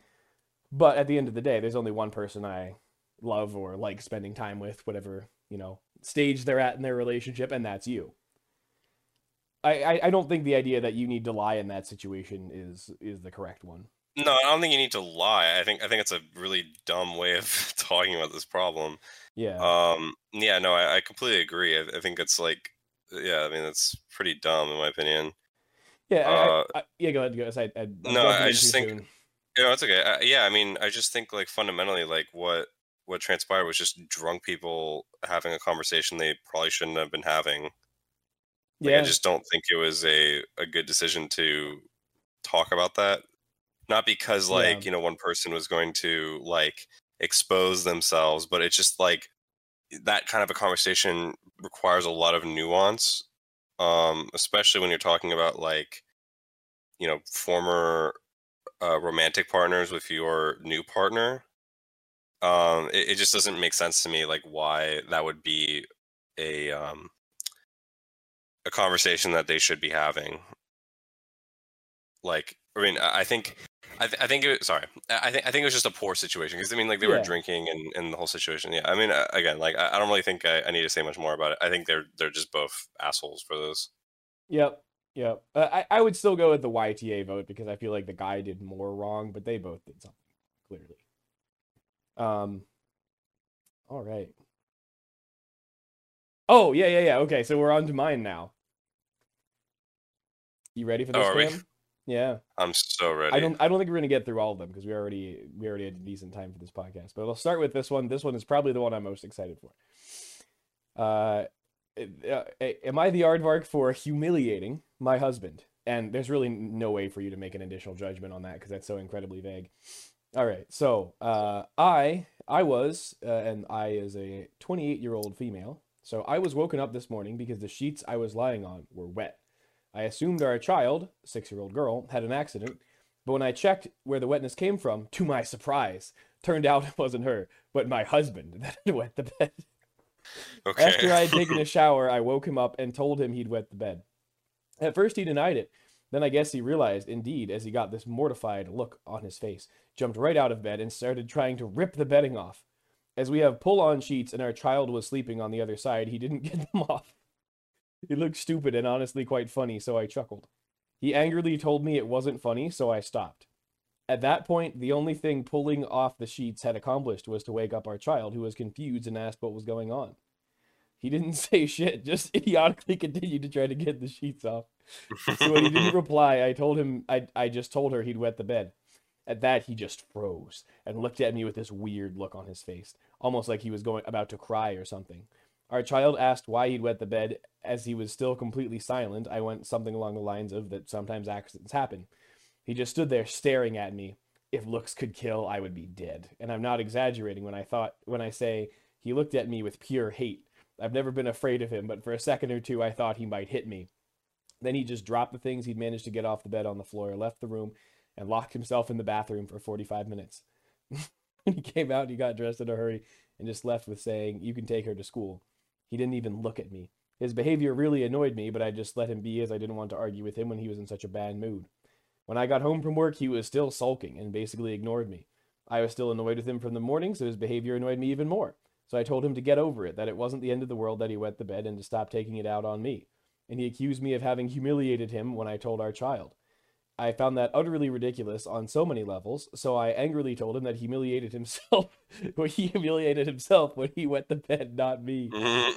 But at the end of the day, there's only one person I love or like spending time with, whatever, you know, stage they're at in their relationship, and that's you. I, I, don't think the idea that you need to lie in that situation is is the correct one. No, I don't think you need to lie. I think I think it's a really dumb way of talking about this problem. Yeah. Um, yeah, no, I, I completely agree. I, I think it's like, yeah, I mean, it's pretty dumb in my opinion. yeah. Uh, I, yeah. Go ahead. Go ahead. I, I, No, I just think- soon. You know, it's okay. Yeah, I mean, I just think like fundamentally, like what what transpired was just drunk people having a conversation they probably shouldn't have been having. Like, Yeah. I just don't think it was a a good decision to talk about that. Not because like Yeah. you know one person was going to like expose themselves, but it's just like that kind of a conversation requires a lot of nuance, um, especially when you're talking about like you know former uh, romantic partners with your new partner. Um, it, it just doesn't make sense to me like why that would be a um, a conversation that they should be having. Like, I mean, I think, I, th- I think it. Sorry, I think I think it was just a poor situation because I mean, like they Yeah. were drinking and, and the whole situation. Yeah, I mean, uh, again, like I, I don't really think I, I need to say much more about it. I think they're they're just both assholes for this. Yep. Yep. Uh, I, I would still go with the YTA vote because I feel like the guy did more wrong, but they both did something, clearly. Um, All right. Oh, yeah, yeah, yeah. Okay, so we're on to mine now. You ready for Oh, this, are we? Yeah. I'm so ready. I don't I don't think we're gonna get through all of them because we already we already had a decent time for this podcast. But I'll start with this one. This one is probably the one I'm most excited for. Uh, uh, am I the aardvark for humiliating my husband? And there's really no way for you to make an additional judgment on that because that's so incredibly vague. All right, so uh, I I was uh, and I is a 28 year old female. So I was woken up this morning because the sheets I was lying on were wet. I assumed our child, six year old girl, had an accident, but when I checked where the wetness came from, to my surprise, turned out it wasn't her, but my husband that had wet the bed. okay. After I had taken a shower, I woke him up and told him he'd wet the bed. At first, he denied it. Then I guess he realized, indeed, as he got this mortified look on his face, jumped right out of bed and started trying to rip the bedding off. As we have pull on sheets and our child was sleeping on the other side, he didn't get them off. It looked stupid and honestly quite funny, so I chuckled. He angrily told me it wasn't funny, so I stopped. At that point, the only thing pulling off the sheets had accomplished was to wake up our child, who was confused and asked what was going on. He didn't say shit, just idiotically continued to try to get the sheets off. So when he didn't reply, I told him I I just told her he'd wet the bed. At that, he just froze and looked at me with this weird look on his face, almost like he was going about to cry or something. Our child asked why he'd wet the bed. As he was still completely silent, I went something along the lines of that sometimes accidents happen. He just stood there staring at me. If looks could kill, I would be dead. And I'm not exaggerating when I thought when I say he looked at me with pure hate. I've never been afraid of him, but for a second or two I thought he might hit me. Then he just dropped the things he'd managed to get off the bed on the floor, left the room, and locked himself in the bathroom for 45 minutes. he came out, he got dressed in a hurry and just left with saying, You can take her to school. He didn't even look at me. His behavior really annoyed me, but I just let him be as I didn't want to argue with him when he was in such a bad mood. When I got home from work, he was still sulking and basically ignored me. I was still annoyed with him from the morning, so his behavior annoyed me even more. So I told him to get over it, that it wasn't the end of the world that he wet the bed and to stop taking it out on me. And he accused me of having humiliated him when I told our child. I found that utterly ridiculous on so many levels, so I angrily told him that he humiliated himself when he humiliated himself when he wet the bed, not me.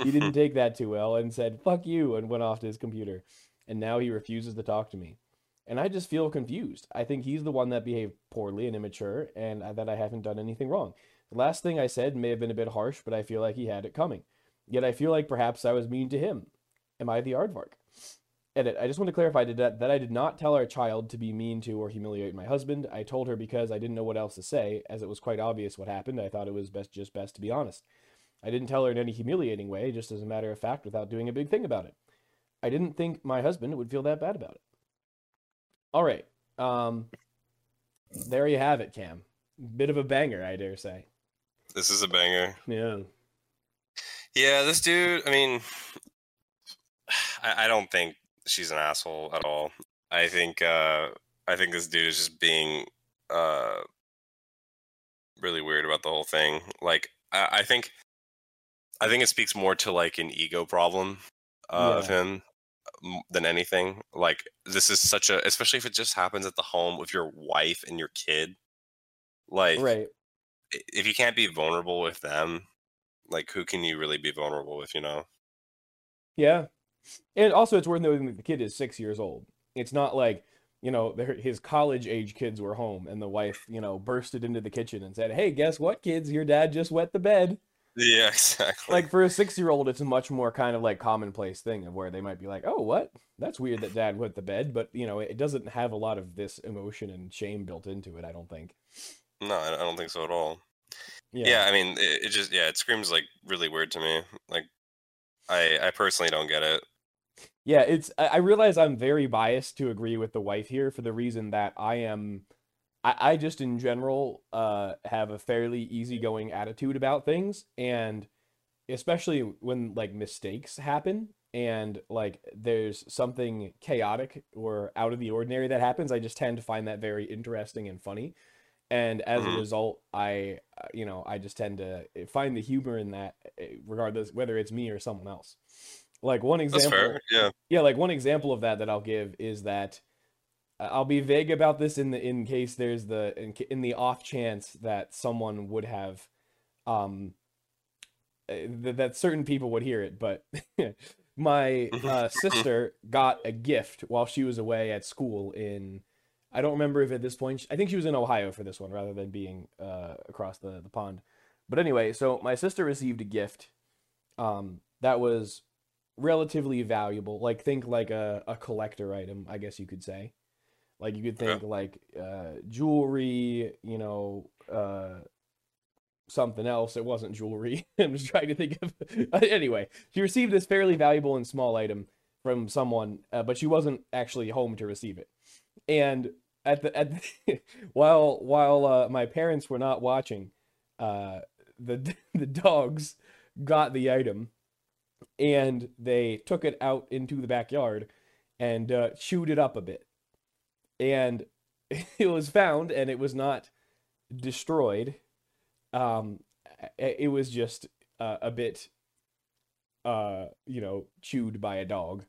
He didn't take that too well and said, fuck you, and went off to his computer. And now he refuses to talk to me. And I just feel confused. I think he's the one that behaved poorly and immature, and that I haven't done anything wrong. The last thing I said may have been a bit harsh, but I feel like he had it coming. Yet I feel like perhaps I was mean to him. Am I the aardvark? Edit. I just want to clarify that, that I did not tell our child to be mean to or humiliate my husband. I told her because I didn't know what else to say, as it was quite obvious what happened. I thought it was best just best to be honest. I didn't tell her in any humiliating way, just as a matter of fact, without doing a big thing about it. I didn't think my husband would feel that bad about it. All right. Um, there you have it, Cam. Bit of a banger, I dare say. this is a banger. Yeah. Yeah, this dude. I mean, I, I don't think she's an asshole at all. I think. uh I think this dude is just being uh really weird about the whole thing. Like, I, I think. I think it speaks more to like an ego problem uh, of him than anything. Like, this is such a, especially if it just happens at the home with your wife and your kid. Like, Right. if you can't be vulnerable with them, like who can you really be vulnerable with? You know? Yeah. And also, it's worth noting that the kid is six years old. It's not like, you know, their- his college age kids were home and the wife, you know, bursted into the kitchen and said, Hey, guess what, kids? Your dad just wet the bed. Yeah, exactly. Like, for a six year old, it's a much more kind of like commonplace thing of where they might be like, Oh, what? That's weird that dad wet the bed. But, you know, it doesn't have a lot of this emotion and shame built into it, I don't think. no, I I don't think so at all. Yeah. Yeah, I mean, it, it just yeah, it screams like really weird to me. Like, I I personally don't get it. Yeah, it's I I realize I'm very biased to agree with the wife here for the reason that I am I, I just in general uh have a fairly easygoing attitude about things and especially when like mistakes happen and like there's something chaotic or out of the ordinary that happens, I just tend to find that very interesting and funny. And as a Mhm. result, I uh, you know, I just tend to find the humor in that eh, regardless whether it's me or someone else. Like one example. Yeah. yeah, like one example of that that I'll give is that uh, I'll be vague about this in the in case there's the in, in the off chance that someone would have um th- that certain people would hear it, but my uh, sister got a gift while she was away at school in. I don't remember if at this point. I think she was in Ohio for this one rather than being uh, across the, the pond. But anyway, so my sister received a gift um, that was relatively valuable. Like think like a, a collector item, I guess you could say. Like you could think like uh, jewelry, you know, uh, something else. It wasn't jewelry. I'm just trying to think of. anyway, she received this fairly valuable and small item from someone, uh, but she wasn't actually home to receive it. And at the at the, while while uh, my parents were not watching, uh, the the dogs got the item, and they took it out into the backyard and uh, chewed it up a bit. And it was found, and it was not destroyed. Um, it was just uh, a bit, uh, you know, chewed by a dog.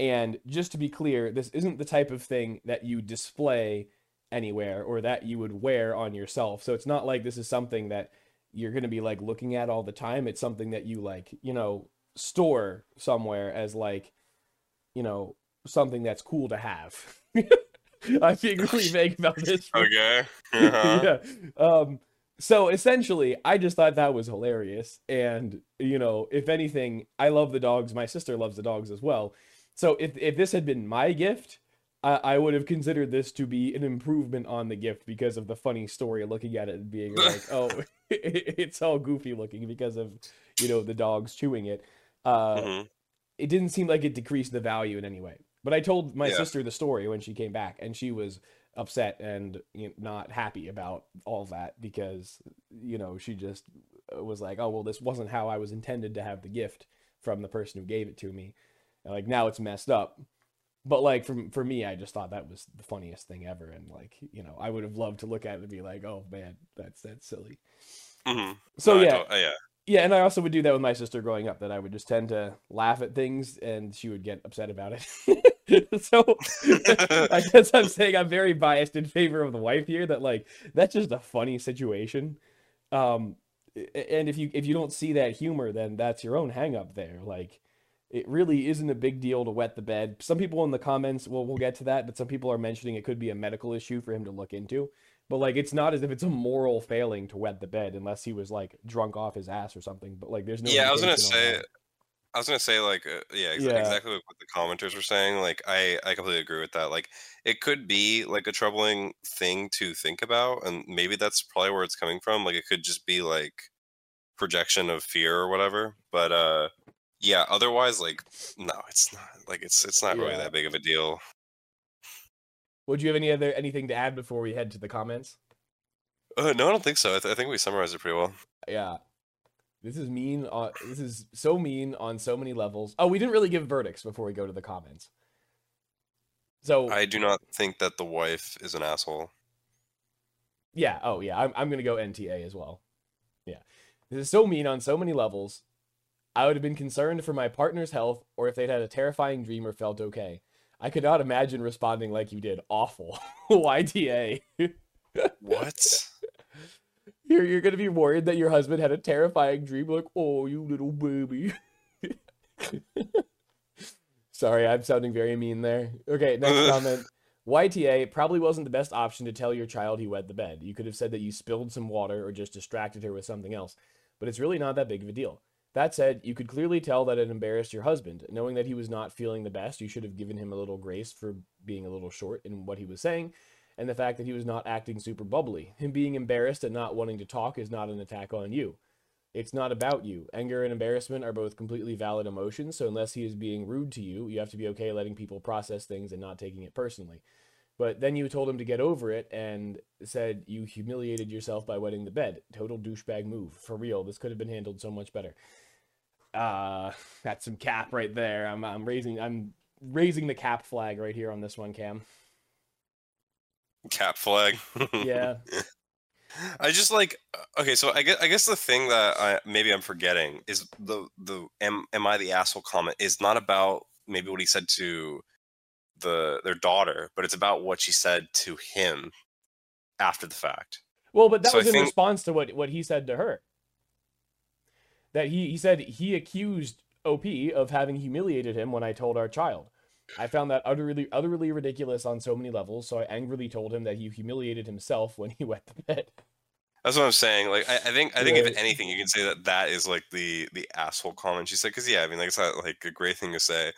And just to be clear, this isn't the type of thing that you display anywhere or that you would wear on yourself. So it's not like this is something that you're going to be like looking at all the time. It's something that you like, you know, store somewhere as like, you know, something that's cool to have. I'm being really vague about this. Okay. Uh-huh. yeah. Um, so essentially, I just thought that was hilarious. And, you know, if anything, I love the dogs. My sister loves the dogs as well. So if, if this had been my gift, I, I would have considered this to be an improvement on the gift because of the funny story looking at it and being like, oh, it's all goofy looking because of, you know, the dogs chewing it. Uh, Mhm. it didn't seem like it decreased the value in any way. But I told my Yeah. sister the story when she came back, and she was upset and you know, not happy about all that because you know she just uh, was like, "Oh well, this wasn't how I was intended to have the gift from the person who gave it to me." And, like now it's messed up. But like for for me, I just thought that was the funniest thing ever, and like you know, I would have loved to look at it and be like, "Oh man, that's that's silly." Mhm. So No, yeah, uh, yeah. Yeah, and I also would do that with my sister growing up. That I would just tend to laugh at things, and she would get upset about it. so I guess I'm saying I'm very biased in favor of the wife here. That like that's just a funny situation. Um, and if you if you don't see that humor, then that's your own hang up there. Like it really isn't a big deal to wet the bed. Some people in the comments, well, we'll get to that, but some people are mentioning it could be a medical issue for him to look into. But like, it's not as if it's a moral failing to wet the bed unless he was like drunk off his ass or something. But like, there's no. yeah, I was gonna say, that. I was gonna say like, uh, yeah, exa- Yeah. exactly what the commenters were saying. Like, I I completely agree with that. Like, it could be like a troubling thing to think about, and maybe that's probably where it's coming from. Like, it could just be like projection of fear or whatever. But uh, yeah, otherwise, like, no, it's not. Like, it's it's not really that big of a deal. Would you have any other anything to add before we head to the comments? Uh, no, I don't think so. I, th- I think we summarized it pretty well. Yeah. This is mean. On, this is so mean on so many levels. Oh, we didn't really give verdicts before we go to the comments. So I do not think that the wife is an asshole. Yeah. Oh, yeah. I'm, I'm going to go NTA as well. Yeah. This is so mean on so many levels. I would have been concerned for my partner's health or if they'd had a terrifying dream or felt okay. I could not imagine responding like you did. Awful. YTA. What? You're, you're going to be worried that your husband had a terrifying dream like, oh, you little baby. Sorry, I'm sounding very mean there. Okay, next comment. YTA probably wasn't the best option to tell your child he wet the bed. You could have said that you spilled some water or just distracted her with something else, but it's really not that big of a deal. That said, you could clearly tell that it embarrassed your husband. Knowing that he was not feeling the best, you should have given him a little grace for being a little short in what he was saying, and the fact that he was not acting super bubbly. Him being embarrassed and not wanting to talk is not an attack on you. It's not about you. Anger and embarrassment are both completely valid emotions, so unless he is being rude to you, you have to be okay letting people process things and not taking it personally. But then you told him to get over it and said you humiliated yourself by wetting the bed. Total douchebag move. For real, this could have been handled so much better. Uh, that's some cap right there. I'm I'm raising I'm raising the cap flag right here on this one, Cam. Cap flag. Yeah. I just like uh, okay, so I guess I guess the thing that I maybe I'm forgetting is the the am am I the asshole comment is not about maybe what he said to the their daughter, but it's about what she said to him after the fact. Well, but that So I was in think- response to what what he said to her. That he he said he accused OP of having humiliated him when I told our child. I found that utterly utterly ridiculous on so many levels, so I angrily told him that he humiliated himself when he wet the bed. That's what I'm saying. Like, I, I think, I think if anything, you can say that that is like the the asshole comment she said. Because yeah, I mean, like it's not like a great thing to say.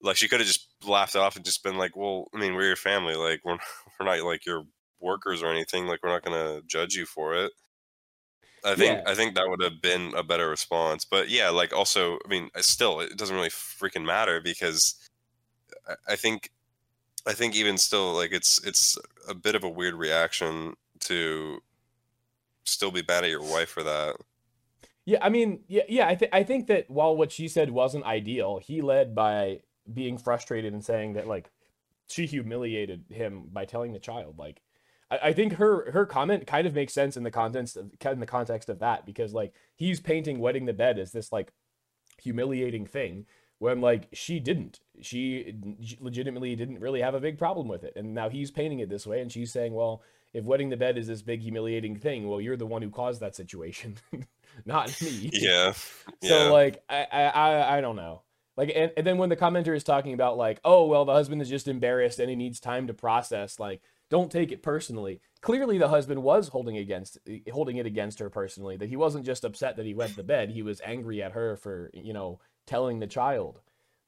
Like she could have just laughed it off and just been like, "Well, I mean, we're your family. Like, we're we're not like your workers or anything. Like, we're not gonna judge you for it." I think Yeah. I think that would have been a better response. But yeah, like also, I mean, still, it doesn't really freaking matter because I, I think I think even still, like it's it's a bit of a weird reaction to still be mad at your wife for that. Yeah, I mean, yeah, yeah. I think I think that while what she said wasn't ideal, he led by being frustrated and saying that like she humiliated him by telling the child. Like, I, I think her her comment kind of makes sense in the context of in the context of that because like he's painting wetting the bed as this like humiliating thing when like she didn't. She legitimately didn't really have a big problem with it, and now he's painting it this way, and she's saying, well. If wetting the bed is this big humiliating thing, well, you're the one who caused that situation, not me. Yeah, So yeah, like I, I I I don't know. Like and, and then when the commenter is talking about like, oh well the husband is just embarrassed and he needs time to process, like, don't take it personally. Clearly the husband was holding against holding it against her personally, that he wasn't just upset that he wet the bed, he was angry at her for, you know, telling the child.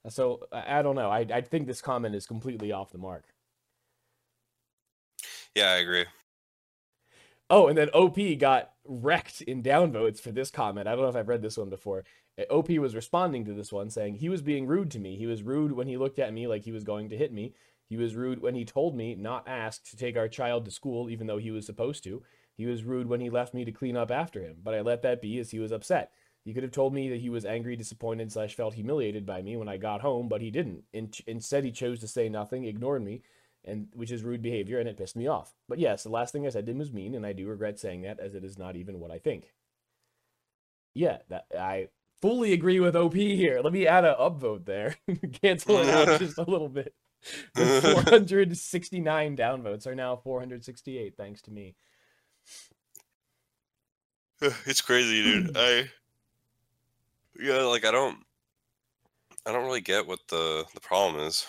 So I, don't know. I I think this comment is completely off the mark. yeah, I agree. Oh, and then OP got wrecked in downvotes for this comment. I don't know if I've read this one before. Uh, OP was responding to this one saying he was being rude to me. He was rude when he looked at me like he was going to hit me. He was rude when he told me not asked to take our child to school even though he was supposed to. He was rude when he left me to clean up after him, but I let that be as he was upset. He could have told me that he was angry, disappointed, slash felt humiliated by me when I got home, but he didn't. In- instead, he chose to say nothing, ignored me, and which is rude behavior, and it pissed me off. But yes, the last thing I said to him was mean, and I do regret saying that, as it is not even what I think. Yeah, that I fully agree with OP here. Let me add a upvote there, cancel it out just a little bit. The 469 downvotes are now 468, thanks to me. It's crazy, dude. I yeah, like I don't I don't really get what the the problem is.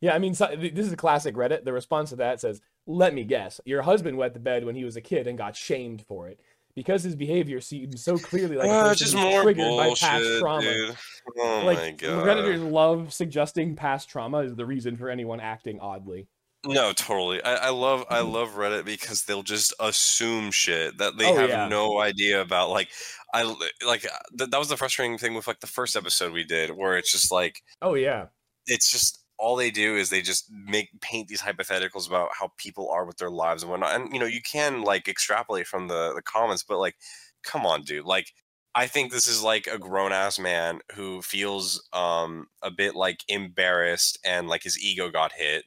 Yeah, I mean, so, this is a classic Reddit. The response to that says, "Let me guess, your husband wet the bed when he was a kid and got shamed for it because his behavior seems so clearly like Uh, just more triggered by past trauma." dude. Oh my like god. redditors love suggesting past trauma is the reason for anyone acting oddly. No, totally. I, I love I Mhm. love Reddit because they'll just assume shit that they Oh, have yeah. no idea about. Like I like uh, th- that was the frustrating thing with like the first episode we did, where it's just like Oh yeah, it's just all they do is they just make paint these hypotheticals about how people are with their lives and whatnot. And you know, you can like extrapolate from the the comments, but like, come on, dude. Like, I think this is like a grown ass man who feels um a bit like embarrassed and like his ego got hit.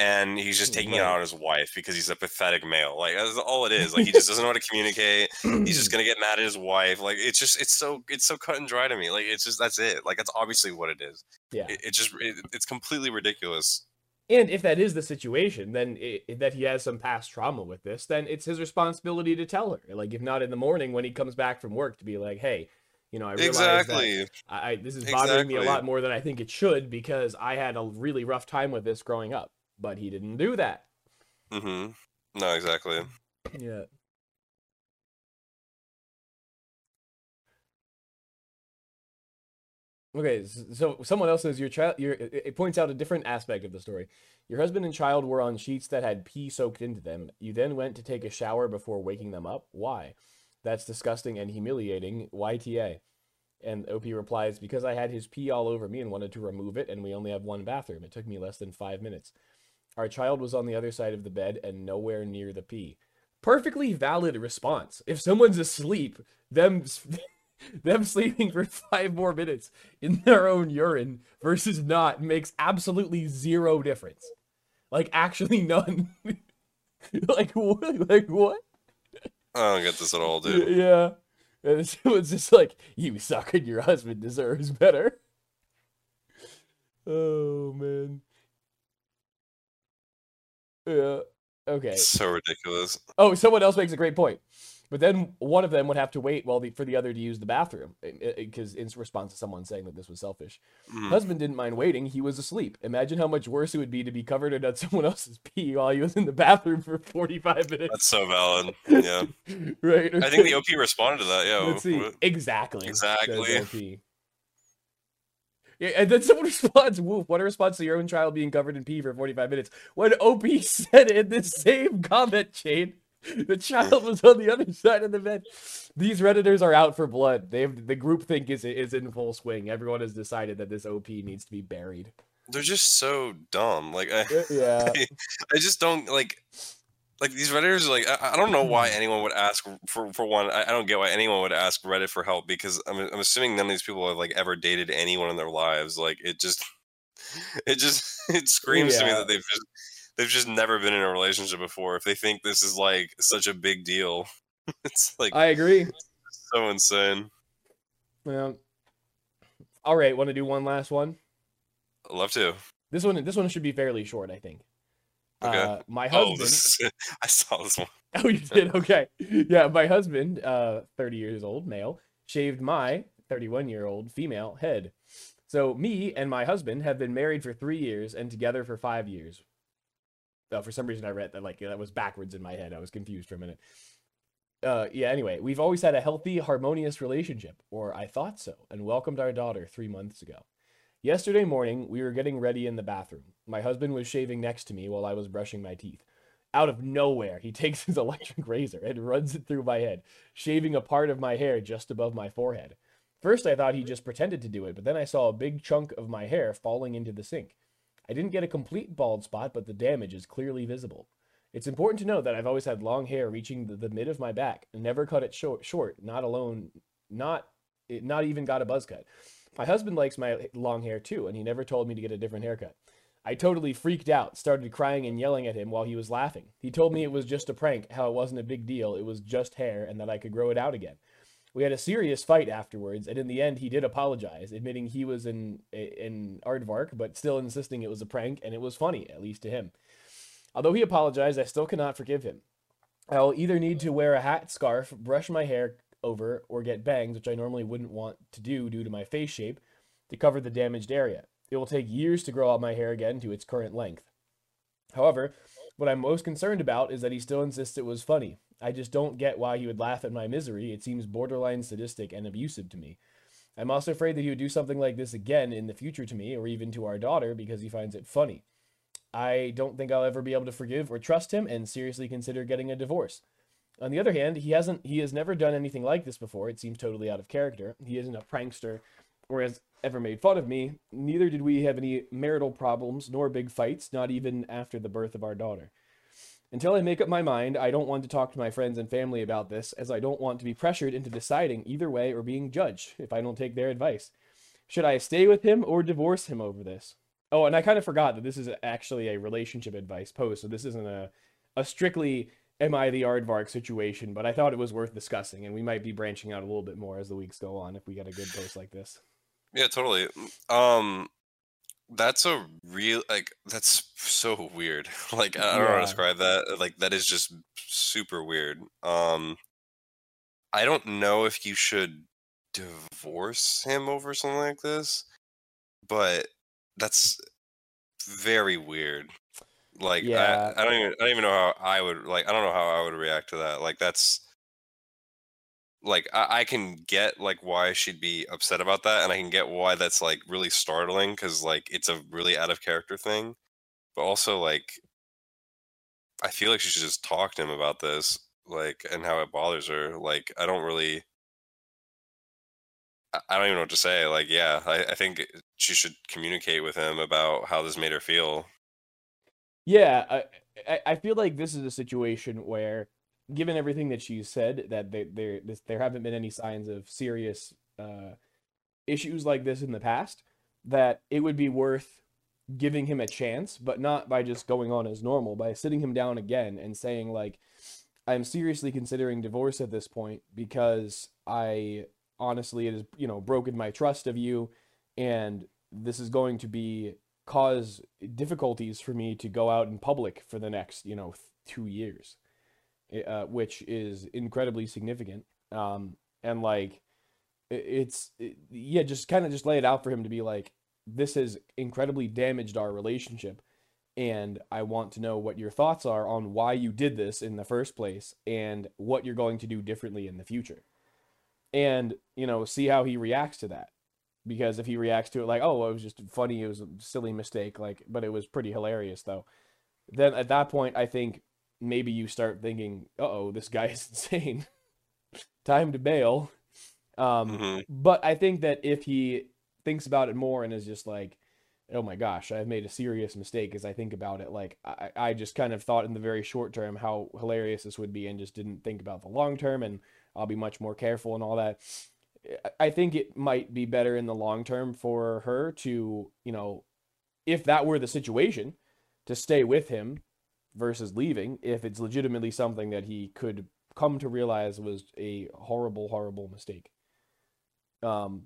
And he's just taking it out on his wife because he's a pathetic male. Like that's all it is. Like he just doesn't know how to communicate. He's just gonna get mad at his wife. Like it's just it's so it's so cut and dry to me. Like it's just that's it. Like that's obviously what it is yeah. it, it just it, it's completely ridiculous And if that is the situation, then i i- that he has some past trauma with this, then it's his responsibility to tell her. Like, if not in the morning when he comes back from work, to be like, "Hey, you know, I realize that exactly I, I this is bothering me a lot more than I think it should because I had a really rough time with this growing up." But he didn't do that. Mm hmm no exactly Yeah. Okay, so someone else says your child. Your it it points out a different aspect of the story. Your husband and child were on sheets that had pee soaked into them. You then went to take a shower before waking them up. Why? That's disgusting and humiliating. YTA. And OP replies, because I had his pee all over me and wanted to remove it, and we only have one bathroom. It took me less than five minutes. Our child was on the other side of the bed and nowhere near the pee. Perfectly valid response. If someone's asleep, them them sleeping for five more minutes in their own urine versus not makes absolutely zero difference. Like actually none. like what? Like what? i don't get this at all dude Yeah. And it's just like you suck and your husband deserves better. Oh man. Yeah. Okay. it's so ridiculous Oh, someone else makes a great point. But then one of them would have to wait while the, for the other to use the bathroom eh, eh, eh, because in response to someone saying that this was selfish. Mhm. Husband didn't mind waiting; he was asleep. Imagine how much worse it would be to be covered in someone else's pee while he was in the bathroom for forty-five minutes. That's so valid. Yeah. right. I think the OP responded to that. Yeah. Let's oh, see. Exactly. Exactly. Says LP. Yeah, and then someone responds, Woof, what a response to your own child being covered in pee for 45 minutes. When OP said in the same comment chain, the child was on the other side of the bed. These Redditors are out for blood. They have the group think is is in full swing. Everyone has decided that this OP needs to be buried. They're just so dumb. Like I, Yeah. I just don't like like these redditors are like I, I don't know why hmm. anyone would ask for for one I, I don't get why anyone would ask reddit for help because I'm, I'm assuming none of these people have like ever dated anyone in their lives. Like it just it just it screams to me that they've just they've just never been in a relationship before. If they think this is like such a big deal it's like I agree. so insane. Yeah. All right, want to do one last one? love to. This one this one should be fairly short, I think. Okay. Uh, my oh husband is, i saw this one Oh, you did? Okay. Yeah, my husband, uh, 30 years old, male, shaved my 31 year old female head. So, me and my husband have been married for three years and together for five years. Uh, for some reason, I read that like that was backwards in my head. I was confused for a minute. Uh, yeah, anyway, we've always had a healthy, harmonious relationship, or I thought so, and welcomed our daughter three months ago. Yesterday morning, we were getting ready in the bathroom. My husband was shaving next to me while I was brushing my teeth out of nowhere, he takes his electric razor and runs it through my head, shaving a part of my hair just above my forehead. First, I thought he just pretended to do it, but then I saw a big chunk of my hair falling into the sink. I didn't get a complete bald spot, but the damage is clearly visible. It's important to note that I've always had long hair reaching the, the mid of my back never cut it short, short not alone, not, it not even got a buzz cut. My husband likes my long hair too, and he never told me to get a different haircut. I totally freaked out, started crying and yelling at him while he was laughing. He told me it was just a prank, how it wasn't a big deal, it was just hair, and that I could grow it out again. We had a serious fight afterwards, and in the end, he did apologize, admitting he was an an aardvark, but still insisting it was a prank and it was funny, at least to him. Although he apologized, I still cannot forgive him. I'll either need to wear a hat, scarf, brush my hair over, or get bangs, which I normally wouldn't want to do due to my face shape, to cover the damaged area. It will take years to grow out my hair again to its current length. However, what I'm most concerned about is that he still insists it was funny. I just don't get why he would laugh at my misery. It seems borderline sadistic and abusive to me. I'm also afraid that he would do something like this again in the future to me or even to our daughter because he finds it funny. I don't think I'll ever be able to forgive or trust him and seriously consider getting a divorce. On the other hand, he hasn't he has never done anything like this before. It seems totally out of character. He isn't a prankster or has ever made fun of me. Neither did we have any marital problems nor big fights, not even after the birth of our daughter. Until I make up my mind, I don't want to talk to my friends and family about this, as I don't want to be pressured into deciding either way or being judged if I don't take their advice. Should I stay with him or divorce him over this? Oh, and I kind of forgot that this is actually a relationship advice post, so this isn't a, a strictly am I the aardvark situation, but I thought it was worth discussing, and we might be branching out a little bit more as the weeks go on if we get a good post like this. Yeah, totally. Um, that's a real like that's so weird. Like I don't know how to describe that. Like that is just super weird. Um, I don't know if you should divorce him over something like this, but that's very weird. Like Yeah. I, I don't even I don't even know how I would like I don't know how I would react to that. Like that's like I, I can get like why she'd be upset about that and i can get why that's like really startling because like it's a really out of character thing but also like i feel like she should just talk to him about this like and how it bothers her like i don't really I- I don't even know what to say. Like, yeah, I, I think she should communicate with him about how this made her feel. Yeah, I, I feel like this is a situation where, given everything that she's said, that there this, there haven't been any signs of serious uh, issues like this in the past, that it would be worth giving him a chance, but not by just going on as normal, by sitting him down again and saying like, I'm seriously considering divorce at this point because I honestly it has you know broken my trust of you, and this is going to be cause difficulties for me to go out in public for the next, you know, two years. uh, which is incredibly significant. Um, and like, it's it, yeah, just kind of just lay it out for him to be like, this has incredibly damaged our relationship, and I want to know what your thoughts are on why you did this in the first place and what you're going to do differently in the future. And you know, see how he reacts to that because if he reacts to it like, "Oh, it was just funny, it was a silly mistake," like, but it was pretty hilarious though. Then at that point, I think maybe you start thinking, "Oh, this guy is insane. Time to bail." Um, Mhm. but I think that if he thinks about it more and is just like, "Oh my gosh, I've made a serious mistake," as I think about it, like I, I just kind of thought in the very short term how hilarious this would be, and just didn't think about the long term, and I'll be much more careful and all that. I think it might be better in the long term for her to, you know, if that were the situation, to stay with him versus leaving if it's legitimately something that he could come to realize was a horrible, horrible mistake. Um,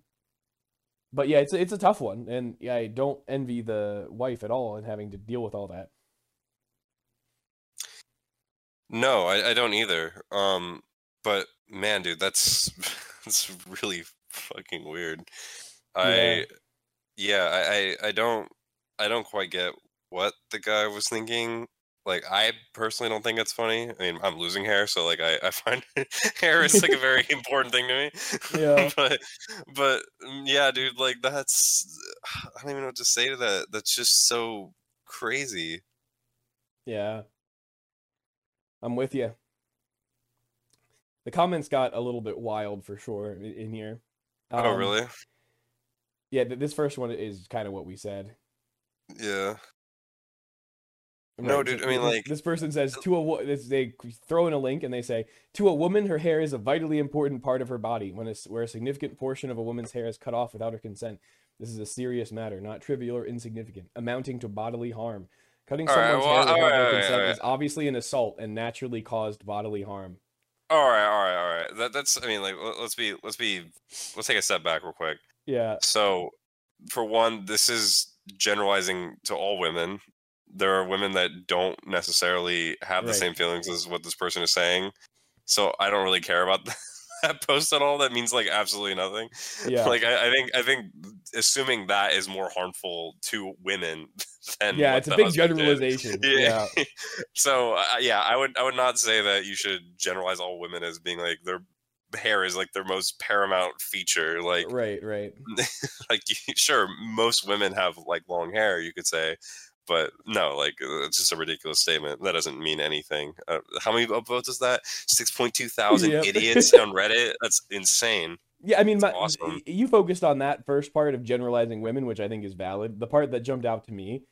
but yeah, it's a, it's a tough one, and I don't envy the wife at all in having to deal with all that. No, I, I don't either. Um, but man, dude, that's that's really fucking weird. I yeah, I, I I don't I don't quite get what the guy was thinking. Like I personally don't think it's funny. I mean, I'm losing hair, so like I, I find hair is like a very important thing to me. Yeah. but but mm, yeah, dude, like that's I don't even know what to say to that. That's just so crazy. Yeah. I'm with you. The comments got a little bit wild for sure in here. oh Um, really? Yeah, this first one is kind of what we said. Yeah. No, dude, I mean, like- this person says to a wo- this, they throw in a link and they say to a woman, her hair is a vitally important part of her body. When a, where a significant portion of a woman's hair is cut off without her consent, this is a serious matter, not trivial or insignificant, amounting to bodily harm. Cutting All right, someone's well, hair without all their right, consent is obviously an assault and naturally caused bodily harm. All right, all right, all right. That that's I mean, like let- let's be let's be let's take a step back real quick. Yeah, So, for one, this is generalizing to all women. There are women that don't necessarily have the Right. same feelings as what this person is saying. So I don't really care about that post at all. That means like absolutely nothing. Yeah. Like I, I think I think assuming that is more harmful to women than yeah, it's a big husband did. generalization. Yeah. so uh, yeah, I would I would not say that you should generalize all women as being like their hair is like their most paramount feature. Like right, right. like sure, most women have like long hair, you could say, but no, like uh, it's just a ridiculous statement. That doesn't mean anything. Uh, how many votes is that? Six point two thousand Yep. idiots on Reddit. That's insane. Yeah, I mean, my, awesome. you focused on that first part of generalizing women, which I think is valid. The part that jumped out to me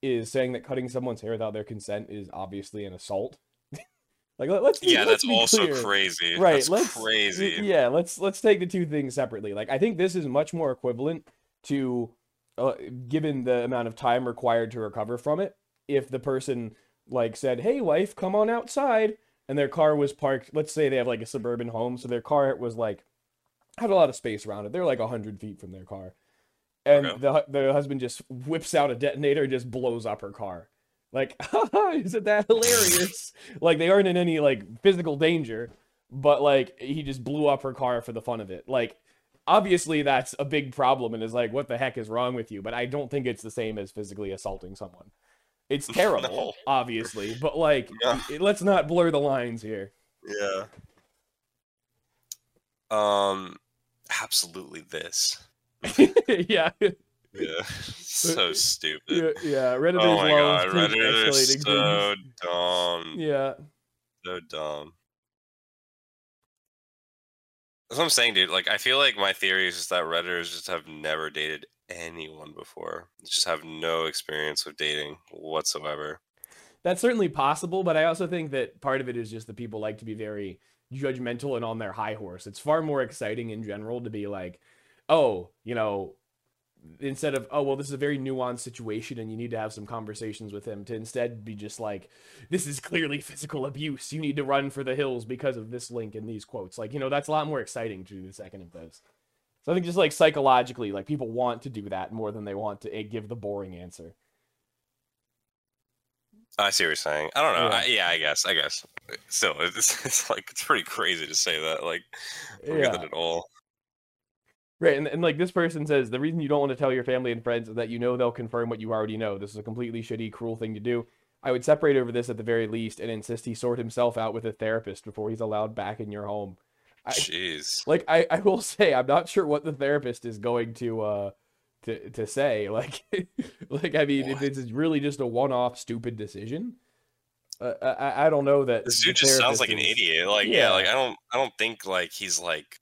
is saying that cutting someone's hair without their consent is obviously an assault. like, let, us Yeah, let's that's also clear. crazy. Right, That's let's crazy. Yeah, let's let's take the two things separately. Like, I think this is much more equivalent to, uh, given the amount of time required to recover from it, if the person like said, "Hey, wife, come on outside," and their car was parked. Let's say they have like a suburban home, so their car was like had a lot of space around it. They're like hundred feet from their car, and Okay. the the husband just whips out a detonator, and just blows up her car. Like, isn't that hilarious? like they aren't in any like physical danger, but like he just blew up her car for the fun of it. Like obviously that's a big problem and is like what the heck is wrong with you? But I don't think it's the same as physically assaulting someone. It's terrible, No. obviously, but like i- let's not blur the lines here. Yeah. Um, absolutely this. yeah, Yeah, so stupid. yeah, yeah. Redditors Oh my god, Reddit is so dumb. Yeah, So dumb. That's what I'm saying, dude. Like, I feel like my theory is just that Redditors just have never dated anyone before. They just have no experience with dating whatsoever. that's certainly possible, but I also think that part of it is just that people like to be very judgmental and on their high horse. It's far more exciting in general to be like, oh, you know, instead of oh well this is a very nuanced situation and you need to have some conversations with him to instead be just like this is clearly physical abuse you need to run for the hills because of this link and these quotes like you know that's a lot more exciting to do the second of those so i think just like psychologically like people want to do that more than they want to eh, give the boring answer I see what you're saying. I don't know. Yeah. I, yeah, I guess. I guess. Still, it's, it's like it's pretty crazy to say that. Like, I don't get Yeah. that at all. Right, and, and like this person says, the reason you don't want to tell your family and friends is that you know they'll confirm what you already know. This is a completely shitty, cruel thing to do. I would separate over this at the very least and insist he sort himself out with a therapist before he's allowed back in your home. I- Jeez. Like I, I will say, I'm not sure what the therapist is going to uh to to say. Like like I mean, if it's really just a one-off stupid decision, uh, I I- don't know that This dude just sounds like an idiot. Like, yeah. Yeah. like I don't, I don't think like he's like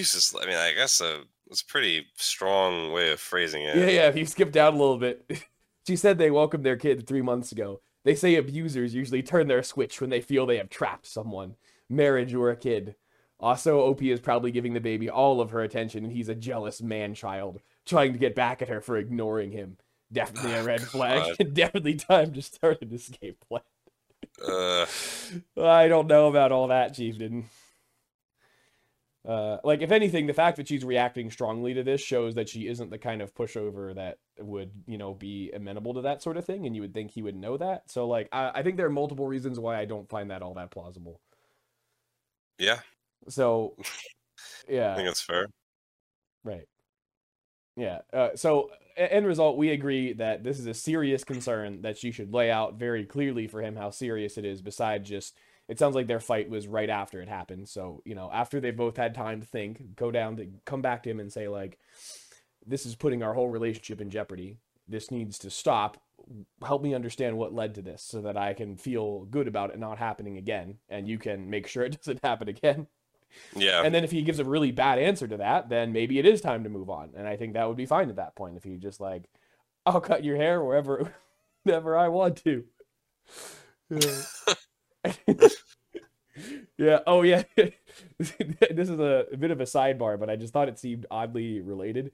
is. I mean, I guess a it's a pretty strong way of phrasing it. Yeah, yeah. If you skip down a little bit, she said they welcomed their kid three months ago. They say abusers usually turn their switch when they feel they have trapped someone, marriage or a kid. Also, Opie is probably giving the baby all of her attention, and he's a jealous man child trying to get back at her for ignoring him. Definitely a Oh, red flag, God. and definitely time to start an escape plan. Uh, I don't know about all that, Chieftain. Uh, like, if anything, the fact that she's reacting strongly to this shows that she isn't the kind of pushover that would, you know, be amenable to that sort of thing, and you would think he would know that. So, like, I, I think there are multiple reasons why I don't find that all that plausible. yeah, So, yeah, I think that's fair. right. Yeah. Uh, so, end result, we agree that this is a serious concern that she should lay out very clearly for him how serious it is, besides just it sounds like their fight was right after it happened. So, you know, after they both had time to think, go down to come back to him and say, like, this is putting our whole relationship in jeopardy. This needs to stop. Help me understand what led to this so that I can feel good about it not happening again. And you can make sure it doesn't happen again. Yeah, And then if he gives a really bad answer to that, then maybe it is time to move on. And I think that would be fine at that point if he just like, I'll cut your hair wherever, whenever I want to. Yeah. Yeah. Oh yeah. this is a, a bit of a sidebar, but I just thought it seemed oddly related,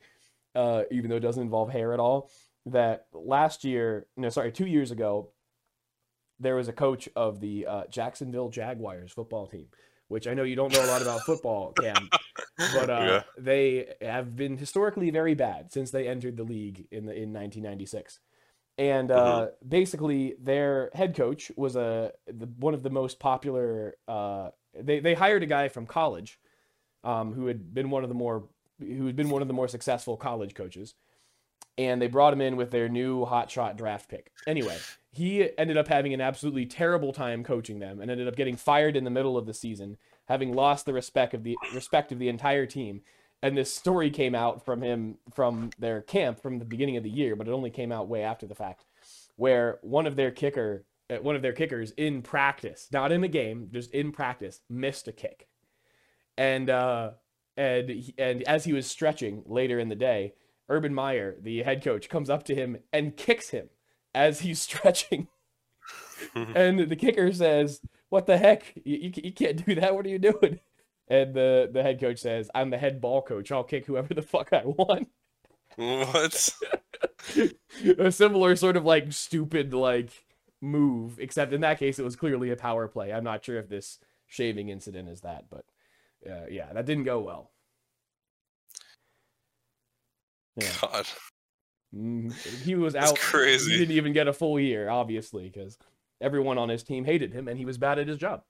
uh, even though it doesn't involve hair at all. That last year, no, sorry, two years ago, there was a coach of the uh, Jacksonville Jaguars football team, which I know you don't know a lot about football, Cam, but uh, Yeah. they have been historically very bad since they entered the league in the in 1996. And uh, basically, their head coach was a the, one of the most popular. Uh, they they hired a guy from college, um, who had been one of the more who had been one of the more successful college coaches, and they brought him in with their new hotshot draft pick. Anyway, he ended up having an absolutely terrible time coaching them, and ended up getting fired in the middle of the season, having lost the respect of the respect of the entire team. And this story came out from him from their camp from the beginning of the year, but it only came out way after the fact, where one of their kicker, uh, one of their kickers in practice, not in the game, just in practice, missed a kick, and uh, and and as he was stretching later in the day, Urban Meyer, the head coach, comes up to him and kicks him as he's stretching. and the kicker says, "What the heck? You, you, you can't do that. What are you doing?" And the the head coach says, "I'm the head ball coach. I'll kick whoever the fuck I want." what? a similar sort of like stupid like move, except in that case it was clearly a power play. I'm not sure if this shaving incident is that, but uh, yeah, that didn't go well. Yeah. God, Mhm. He was That's out. crazy. He didn't even get a full year, obviously, because everyone on his team hated him, and he was bad at his job.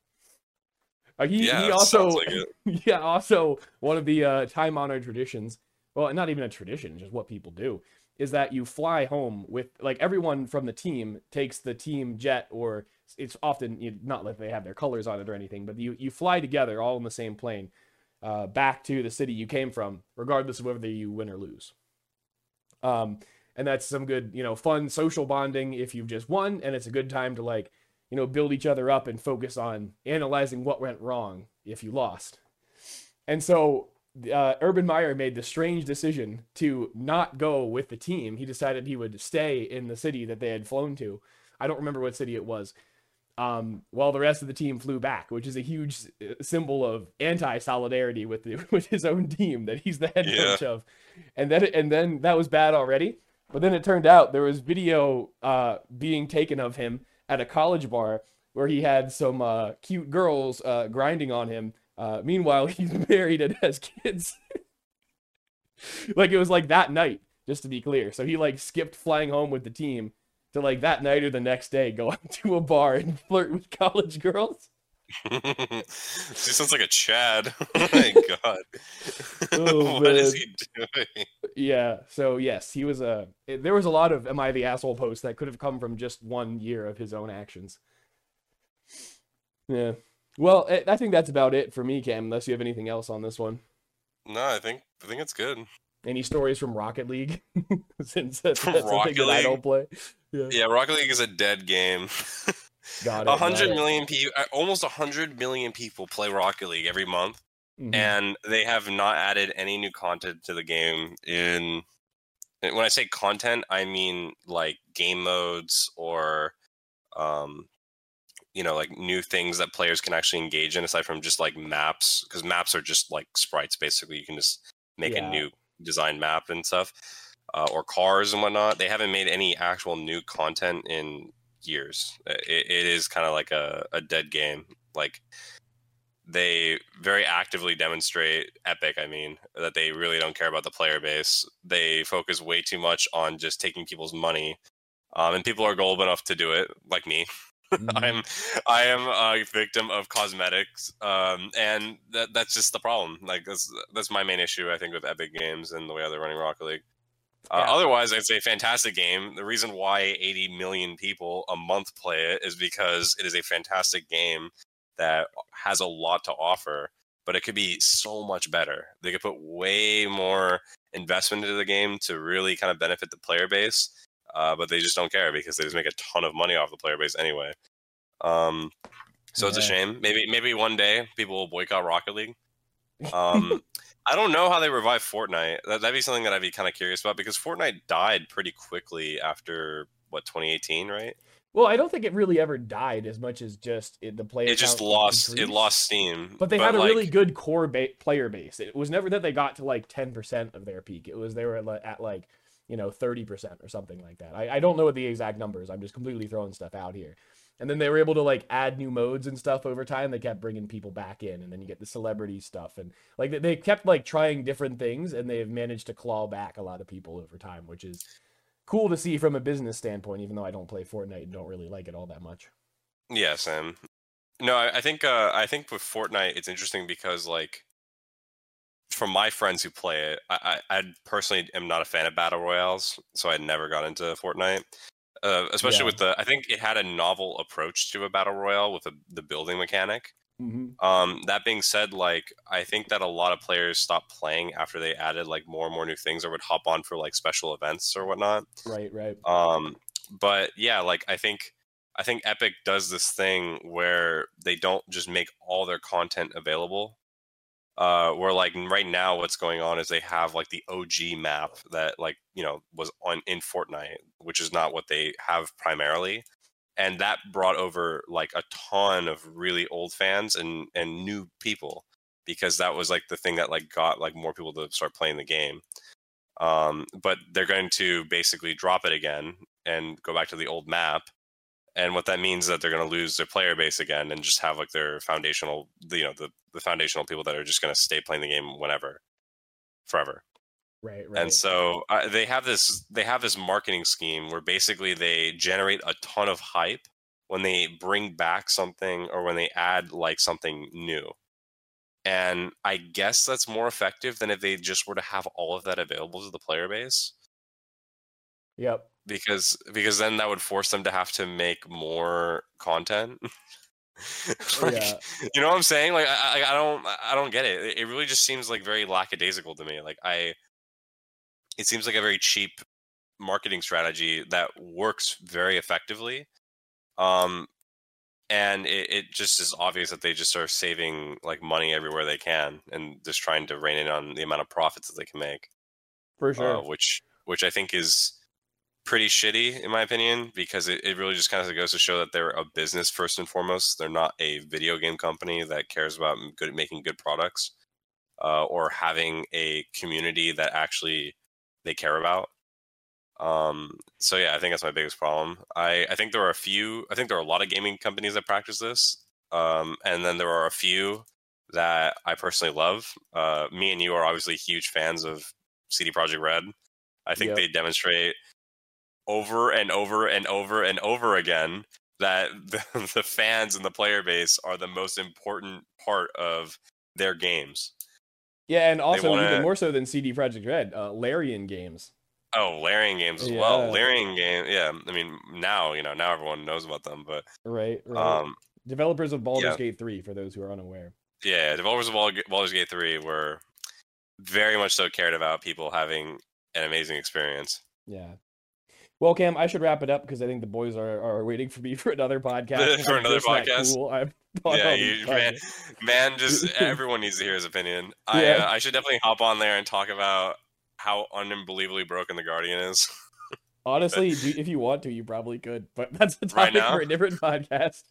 Uh, he, yeah, he also, like yeah, also one of the uh, time-honored traditions. Well, not even a tradition, just what people do is that you fly home with like everyone from the team takes the team jet, or it's often you, not that they have their colors on it or anything, but you you fly together all in the same plane uh, back to the city you came from, regardless of whether you win or lose. Um, and that's some good, you know, fun social bonding if you've just won, and it's a good time to like, you know, build each other up and focus on analyzing what went wrong if you lost. And so uh, Urban Meyer made the strange decision to not go with the team. He decided he would stay in the city that they had flown to. I don't remember what city it was. Um, while the rest of the team flew back, which is a huge uh, symbol of anti-solidarity with the, with his own team that he's the head Yeah. coach of, and then and then that was bad already. But then it turned out there was video uh, being taken of him at a college bar where he had some uh, cute girls uh, grinding on him. Uh, meanwhile, he's married and has kids. like it was like that night, just to be clear. So he like skipped flying home with the team to like that night or the next day go out to a bar and flirt with college girls. she sounds like a Chad. oh my god. Oh, what is man. he doing? Yeah. So yes, he was a. there was a lot of "Am I the asshole?" posts that could have come from just one year of his own actions. Yeah. Well, I I think that's about it for me, Cam. Unless you have anything else on this one. No, I think I think it's good. Any stories from Rocket League? Since that's, that's Rocket that I League? don't play. Yeah. Yeah, Rocket League is a dead game. Got it. A got million people, almost a hundred million people play Rocket League every month, Mhm. and they have not added any new content to the game. In when I say content, I mean like game modes or, um, you know, like new things that players can actually engage in aside from just like maps. Because maps are just like sprites, basically. You can just make Yeah. a new design map and stuff, uh, or cars and whatnot. They haven't made any actual new content in years. It, it is kind of like a, a dead game. Like they very actively demonstrate Epic. I mean that they really don't care about the player base. They focus way too much on just taking people's money, um, and people are gullible enough to do it, like me. Mhm. I'm I am a victim of cosmetics, um, and that that's just the problem. Like that's that's my main issue. I think with Epic Games and the way they're running Rocket League. Uh, Yeah. Otherwise, it's a fantastic game. The reason why 80 million people a month play it is because it is a fantastic game that has a lot to offer, but it could be so much better. They could put way more investment into the game to really kind of benefit the player base, uh, but they just don't care because they just make a ton of money off the player base anyway. Um, so it's a shame. Maybe maybe one day people will boycott Rocket League. Um, I don't know how they revive Fortnite. That, that'd be something that I'd be kind of curious about because Fortnite died pretty quickly after what 2018, right? Well, I don't think it really ever died as much as just it, the player. It just lost. It lost steam. But they had a like, really good core ba- player base. It was never that they got to like ten percent of their peak. It was they were at, at like you know thirty percent or something like that. I, I don't know what the exact numbers. I'm just completely throwing stuff out here. And then they were able to like add new modes and stuff over time. They kept bringing people back in, and then you get the celebrity stuff, and like they, kept like trying different things, and they have managed to claw back a lot of people over time, which is cool to see from a business standpoint. Even though I don't play Fortnite and don't really like it all that much. Yeah, Sam. No, I, I think uh, I think with Fortnite, it's interesting because like from my friends who play it, I, I, I personally am not a fan of battle royales, so I never got into Fortnite. Uh, especially Yeah. with the, I think it had a novel approach to a battle royale with the the building mechanic. Mm-hmm. Um, that being said, like I think that a lot of players stopped playing after they added like more and more new things, or would hop on for like special events or whatnot. Right, right. Um, but yeah, like I think I think Epic does this thing where they don't just make all their content available. Uh, where like right now, what's going on is they have like the OG map that like you know was on in Fortnite, which is not what they have primarily, and that brought over like a ton of really old fans and and new people because that was like the thing that like got like more people to start playing the game. Um, but they're going to basically drop it again and go back to the old map and what that means is that they're going to lose their player base again and just have like their foundational you know the, the foundational people that are just going to stay playing the game whenever forever. Right, right. and so uh, they have this they have this marketing scheme where basically they generate a ton of hype when they bring back something or when they add like something new. And i guess that's more effective than if they just were to have all of that available to the player base Yep. because because then that would force them to have to make more content like, Yeah. you know what i'm saying like I, I don't i don't get it it really just seems like very lackadaisical to me like i it seems like a very cheap marketing strategy that works very effectively um and it, it just is obvious that they just are saving like money everywhere they can and just trying to rein in on the amount of profits that they can make For sure. uh, which which I think is pretty shitty in my opinion because it, it really just kind of goes to show that they're a business first and foremost. They're not a video game company that cares about good making good products uh, or having a community that actually they care about. Um, so yeah, I think that's my biggest problem. I, I think there are a few. I think there are a lot of gaming companies that practice this, um, and then there are a few that I personally love. Uh, me and you are obviously huge fans of CD Projekt Red. I think Yep. they demonstrate over and over and over and over again that the, the fans and the player base are the most important part of their games. Yeah, and also wanna- even more so than CD Projekt Red, uh, Larian games. Oh, Larian games as well. Yeah. Larian game, yeah. I mean, now you know now everyone knows about them, but Right, right. um, Developers of Baldur's yeah. Gate 3, for those who are unaware. yeah, developers of Baldur's Gate three were very much so cared about people having an amazing experience. Yeah. Well, Cam, I should wrap it up because I think the boys are, are waiting for me for another podcast. For I'm another podcast? Cool. I'm yeah, you, man, man, just everyone needs to hear his opinion. I Yeah. uh, I should definitely hop on there and talk about how unbelievably broken the Guardian is. Honestly, do, if you want to, you probably could, but that's a Right topic now? for a different podcast.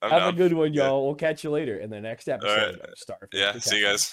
I'm Have down. a good one, y'all. We'll catch you later in the next episode right. Yeah, see you guys.